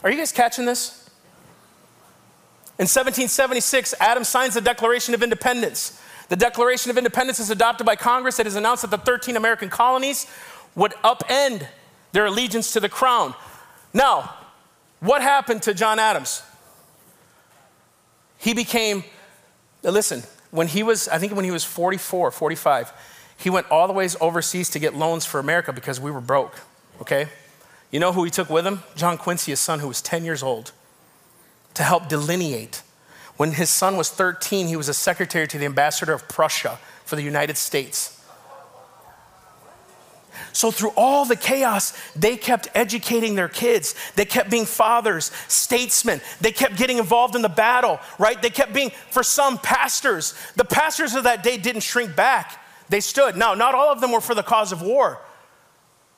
Are you guys catching this? In 1776, Adams signs the Declaration of Independence. The Declaration of Independence is adopted by Congress. It is announced that the 13 American colonies would upend their allegiance to the crown. Now, what happened to John Adams? He became, listen, when he was, I think when he was 44, 45, he went all the ways overseas to get loans for America because we were broke, okay? You know who he took with him? John Quincy, his son, who was 10 years old, to help delineate. When his son was 13, he was a secretary to the ambassador of Prussia for the United States. So, through all the chaos, they kept educating their kids. They kept being fathers, statesmen. They kept getting involved in the battle, right? They kept being, for some, pastors. The pastors of that day didn't shrink back, they stood. Now, not all of them were for the cause of war,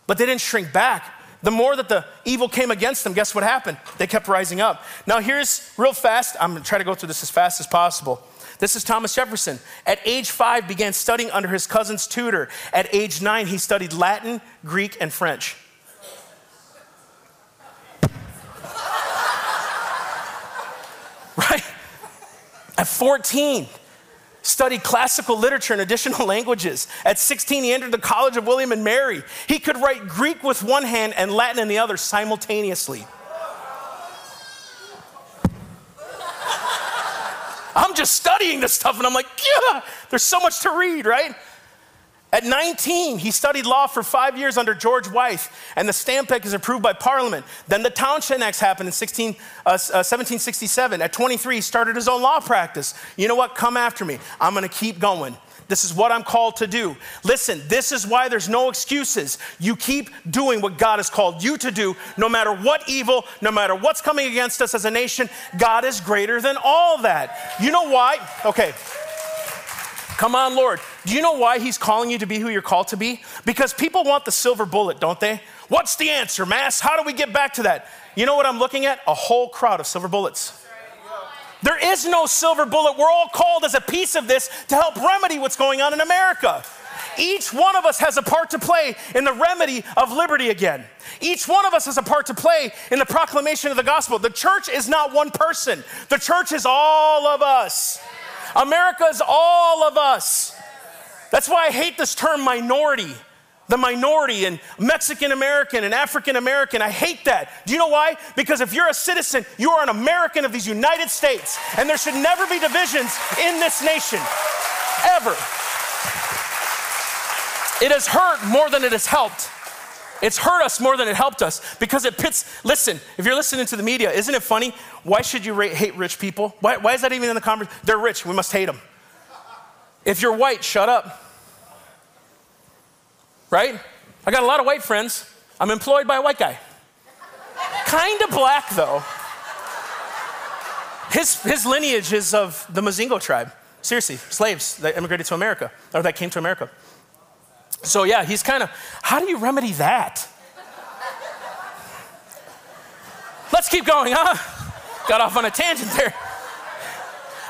but they didn't shrink back the more that the evil came against them, guess what happened? They kept rising up. Now, here's real fast. I'm gonna try to go through this as fast as possible. This is Thomas Jefferson. At age five, began studying under his cousin's tutor. At age nine, he studied Latin, Greek, and French. right? At 14, studied classical literature and additional languages. At 16, he entered the College of William and Mary. He could write Greek with one hand and Latin in the other simultaneously. I'm just studying this stuff and I'm like, yeah, there's so much to read, right? At 19, he studied law for five years under George Wythe, and the Stamp Act is approved by Parliament. Then the Townshend Acts happened in 16, uh, uh, 1767. At 23, he started his own law practice. You know what? Come after me. I'm going to keep going. This is what I'm called to do. Listen, this is why there's no excuses. You keep doing what God has called you to do, no matter what evil, no matter what's coming against us as a nation. God is greater than all that. You know why? Okay. Come on, Lord. Do you know why He's calling you to be who you're called to be? Because people want the silver bullet, don't they? What's the answer, Mass? How do we get back to that? You know what I'm looking at? A whole crowd of silver bullets. There is no silver bullet. We're all called as a piece of this to help remedy what's going on in America. Each one of us has a part to play in the remedy of liberty again. Each one of us has a part to play in the proclamation of the gospel. The church is not one person, the church is all of us. America is all of us. That's why I hate this term minority the minority and Mexican American and African American. I hate that. Do you know why? Because if you're a citizen, you are an American of these United States, and there should never be divisions in this nation, ever. It has hurt more than it has helped. It's hurt us more than it helped us because it pits. Listen, if you're listening to the media, isn't it funny? Why should you hate rich people? Why, why is that even in the conversation? They're rich, we must hate them. If you're white, shut up right? I got a lot of white friends. I'm employed by a white guy. kind of black, though. His, his lineage is of the Mozingo tribe. Seriously, slaves that immigrated to America, or that came to America. So, yeah, he's kind of, how do you remedy that? Let's keep going, huh? Got off on a tangent there.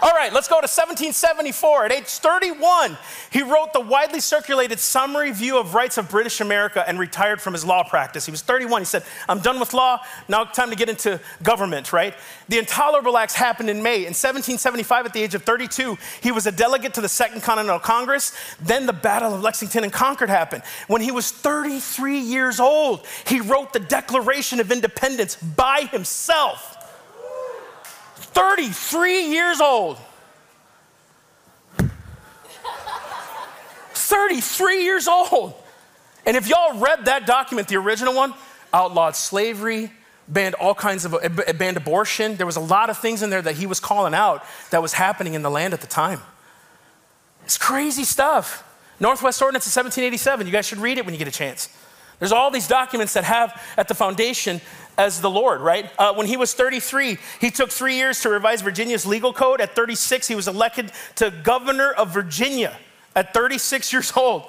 All right, let's go to 1774. At age 31, he wrote the widely circulated Summary View of Rights of British America and retired from his law practice. He was 31. He said, I'm done with law. Now time to get into government, right? The Intolerable Acts happened in May. In 1775, at the age of 32, he was a delegate to the Second Continental Congress. Then the Battle of Lexington and Concord happened. When he was 33 years old, he wrote the Declaration of Independence by himself. 33 years old. 33 years old. And if y'all read that document, the original one, outlawed slavery, banned all kinds of, eh, banned abortion. There was a lot of things in there that he was calling out that was happening in the land at the time. It's crazy stuff. Northwest Ordinance of 1787. You guys should read it when you get a chance. There's all these documents that have at the foundation as the Lord, right? Uh, when he was 33, he took three years to revise Virginia's legal code. At 36, he was elected to governor of Virginia at 36 years old.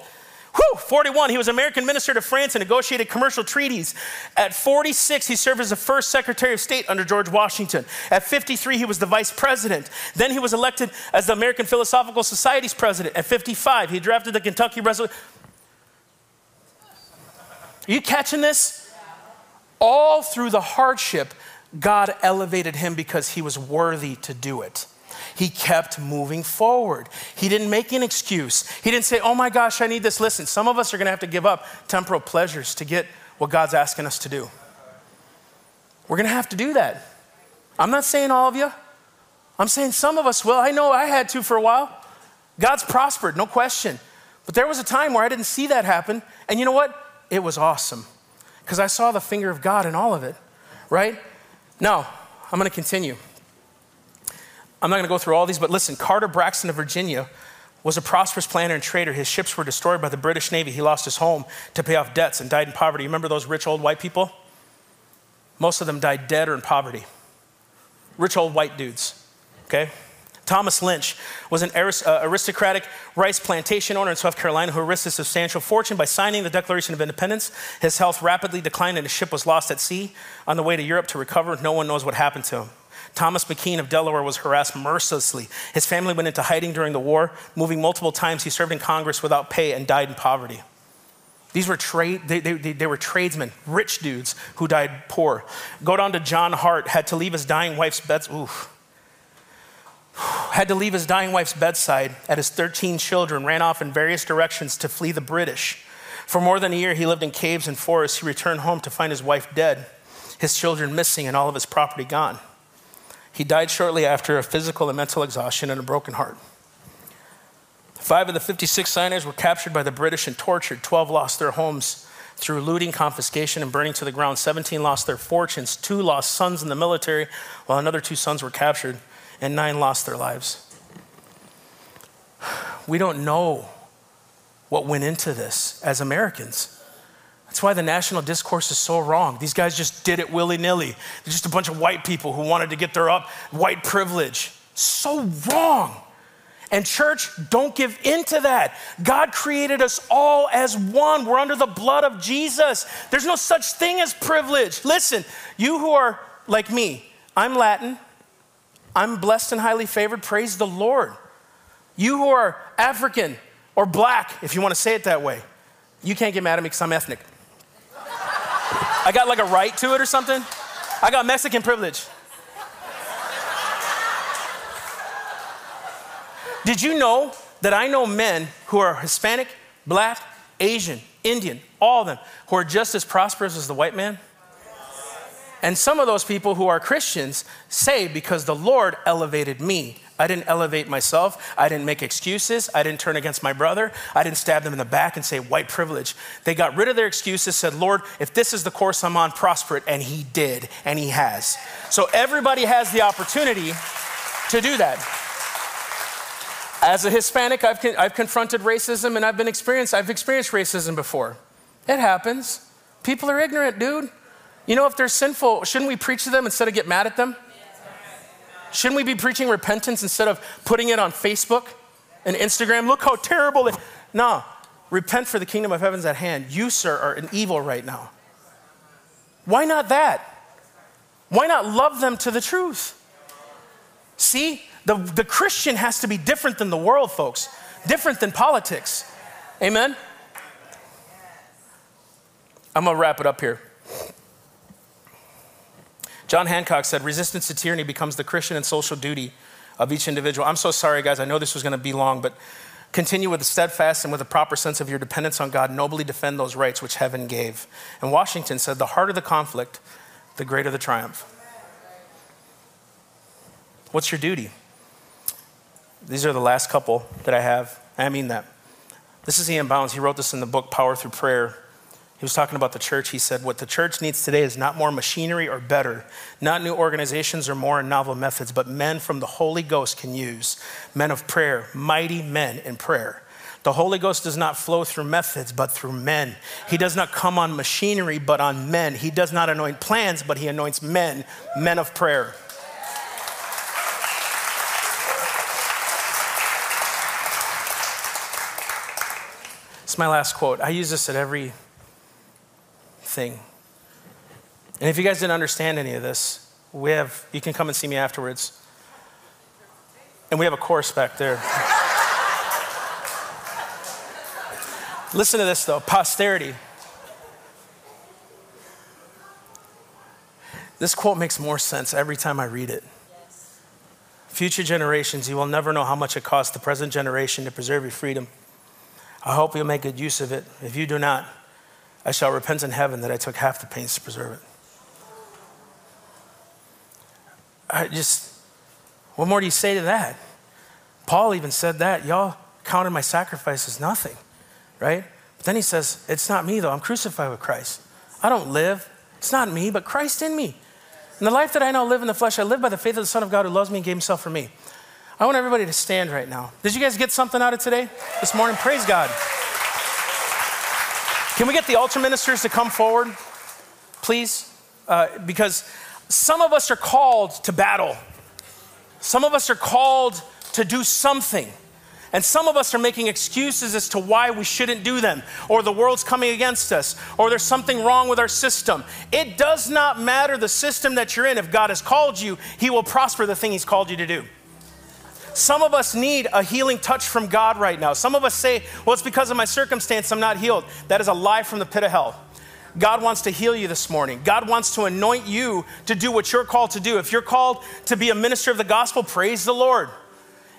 Whew, 41, he was American minister to France and negotiated commercial treaties. At 46, he served as the first Secretary of State under George Washington. At 53, he was the vice president. Then he was elected as the American Philosophical Society's president. At 55, he drafted the Kentucky Resolution. Are you catching this? all through the hardship, God elevated him because he was worthy to do it. He kept moving forward. He didn't make an excuse. He didn't say, Oh my gosh, I need this. Listen, some of us are going to have to give up temporal pleasures to get what God's asking us to do. We're going to have to do that. I'm not saying all of you. I'm saying some of us will. I know I had to for a while. God's prospered, no question. But there was a time where I didn't see that happen. And you know what? It was awesome because I saw the finger of God in all of it, right? Now, I'm going to continue. I'm not going to go through all these, but listen Carter Braxton of Virginia was a prosperous planter and trader. His ships were destroyed by the British Navy. He lost his home to pay off debts and died in poverty. Remember those rich old white people? Most of them died dead or in poverty. Rich old white dudes, okay? Thomas Lynch was an uh, aristocratic rice plantation owner in South Carolina who risked a substantial fortune by signing the Declaration of Independence. His health rapidly declined and his ship was lost at sea. On the way to Europe to recover, no one knows what happened to him. Thomas McKean of Delaware was harassed mercilessly. His family went into hiding during the war. Moving multiple times, he served in Congress without pay and died in poverty. These were trade, they, they, they, were tradesmen, rich dudes who died poor. Go down to John Hart, had to leave his dying wife's bed. Oof had to leave his dying wife's bedside at his 13 children, ran off in various directions to flee the British. For more than a year, he lived in caves and forests. He returned home to find his wife dead, his children missing, and all of his property gone. He died shortly after of physical and mental exhaustion and a broken heart. Five of the 56 signers were captured by the British and tortured. 12 lost their homes through looting, confiscation, and burning to the ground. 17 lost their fortunes. Two lost sons in the military, while another two sons were captured, and nine lost their lives. We don't know what went into this as Americans. That's why the national discourse is so wrong. These guys just did it willy nilly. They're just a bunch of white people who wanted to get their up white privilege. So wrong. And church, don't give into that. God created us all as one. We're under the blood of Jesus. There's no such thing as privilege. Listen, you who are like me, I'm Latin. I'm blessed and highly favored. Praise the Lord. You who are African or black, if you want to say it that way, you can't get mad at me because I'm ethnic. I got like a right to it or something. I got Mexican privilege. Did you know that I know men who are Hispanic, black, Asian, Indian, all of them, who are just as prosperous as the white man? And some of those people who are Christians say, because the Lord elevated me. I didn't elevate myself. I didn't make excuses. I didn't turn against my brother. I didn't stab them in the back and say, white privilege. They got rid of their excuses, said, Lord, if this is the course I'm on, prosper it. And He did, and He has. So everybody has the opportunity to do that. As a Hispanic, I've, con- I've confronted racism and I've been experienced, I've experienced racism before. It happens. People are ignorant, dude. You know, if they're sinful, shouldn't we preach to them instead of get mad at them? Shouldn't we be preaching repentance instead of putting it on Facebook and Instagram? Look how terrible it. No, repent for the kingdom of heaven's at hand. You, sir, are in evil right now. Why not that? Why not love them to the truth? See, the, the Christian has to be different than the world, folks, different than politics. Amen? I'm gonna wrap it up here. John Hancock said, Resistance to tyranny becomes the Christian and social duty of each individual. I'm so sorry, guys. I know this was going to be long, but continue with a steadfast and with a proper sense of your dependence on God. Nobly defend those rights which heaven gave. And Washington said, The harder the conflict, the greater the triumph. What's your duty? These are the last couple that I have. I mean that. This is E.M. Bounds. He wrote this in the book Power Through Prayer. He was talking about the church. He said, What the church needs today is not more machinery or better, not new organizations or more novel methods, but men from the Holy Ghost can use. Men of prayer, mighty men in prayer. The Holy Ghost does not flow through methods, but through men. He does not come on machinery, but on men. He does not anoint plans, but he anoints men, men of prayer. It's my last quote. I use this at every thing. And if you guys didn't understand any of this, we have, you can come and see me afterwards. And we have a course back there. Listen to this though posterity. This quote makes more sense every time I read it. Future generations, you will never know how much it costs the present generation to preserve your freedom. I hope you'll make good use of it. If you do not, I shall repent in heaven that I took half the pains to preserve it. I just, what more do you say to that? Paul even said that. Y'all counted my sacrifice as nothing, right? But then he says, It's not me, though. I'm crucified with Christ. I don't live. It's not me, but Christ in me. And the life that I now live in the flesh, I live by the faith of the Son of God who loves me and gave himself for me. I want everybody to stand right now. Did you guys get something out of today, this morning? Praise God. Can we get the altar ministers to come forward, please? Uh, because some of us are called to battle, some of us are called to do something. And some of us are making excuses as to why we shouldn't do them, or the world's coming against us, or there's something wrong with our system. It does not matter the system that you're in. If God has called you, He will prosper the thing He's called you to do. Some of us need a healing touch from God right now. Some of us say, well, it's because of my circumstance I'm not healed. That is a lie from the pit of hell. God wants to heal you this morning. God wants to anoint you to do what you're called to do. If you're called to be a minister of the gospel, praise the Lord.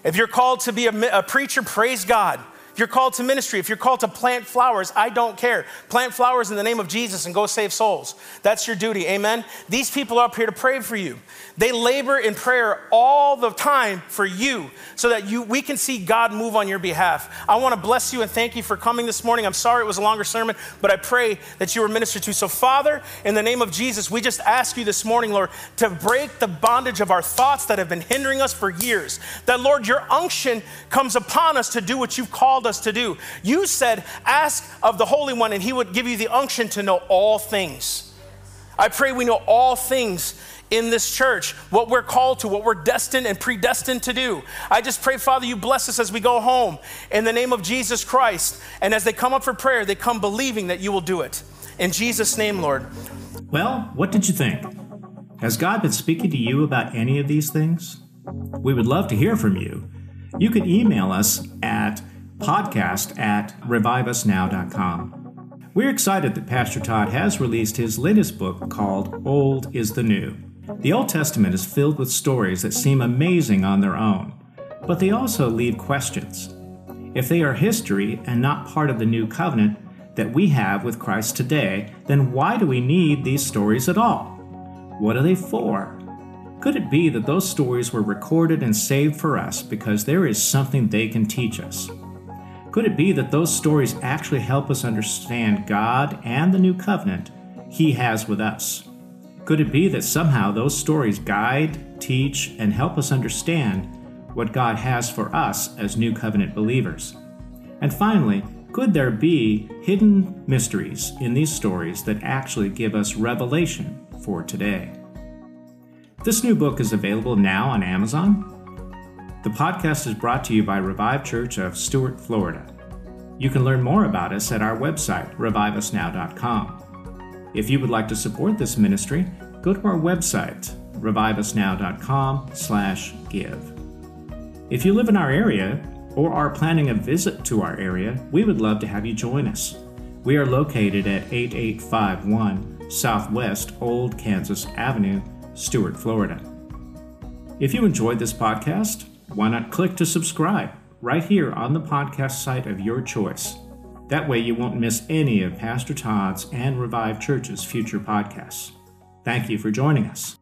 If you're called to be a, a preacher, praise God. If you're called to ministry, if you're called to plant flowers, I don't care. Plant flowers in the name of Jesus and go save souls. That's your duty. Amen. These people are up here to pray for you. They labor in prayer all the time for you so that you we can see God move on your behalf. I want to bless you and thank you for coming this morning. I'm sorry it was a longer sermon, but I pray that you were ministered to. So Father, in the name of Jesus, we just ask you this morning, Lord, to break the bondage of our thoughts that have been hindering us for years. That Lord, your unction comes upon us to do what you've called us to do. You said, ask of the Holy One and he would give you the unction to know all things. I pray we know all things in this church, what we're called to, what we're destined and predestined to do. I just pray, Father, you bless us as we go home in the name of Jesus Christ. And as they come up for prayer, they come believing that you will do it. In Jesus' name, Lord. Well, what did you think? Has God been speaking to you about any of these things? We would love to hear from you. You can email us at podcast at reviveusnow.com. We're excited that Pastor Todd has released his latest book called Old is the New. The Old Testament is filled with stories that seem amazing on their own, but they also leave questions. If they are history and not part of the new covenant that we have with Christ today, then why do we need these stories at all? What are they for? Could it be that those stories were recorded and saved for us because there is something they can teach us? Could it be that those stories actually help us understand God and the new covenant He has with us? Could it be that somehow those stories guide, teach, and help us understand what God has for us as New Covenant believers? And finally, could there be hidden mysteries in these stories that actually give us revelation for today? This new book is available now on Amazon. The podcast is brought to you by Revive Church of Stuart, Florida. You can learn more about us at our website, reviveusnow.com. If you would like to support this ministry, go to our website, reviveusnow.com/give. If you live in our area or are planning a visit to our area, we would love to have you join us. We are located at 8851 Southwest Old Kansas Avenue, Stuart, Florida. If you enjoyed this podcast, why not click to subscribe right here on the podcast site of your choice? That way, you won't miss any of Pastor Todd's and Revive Church's future podcasts. Thank you for joining us.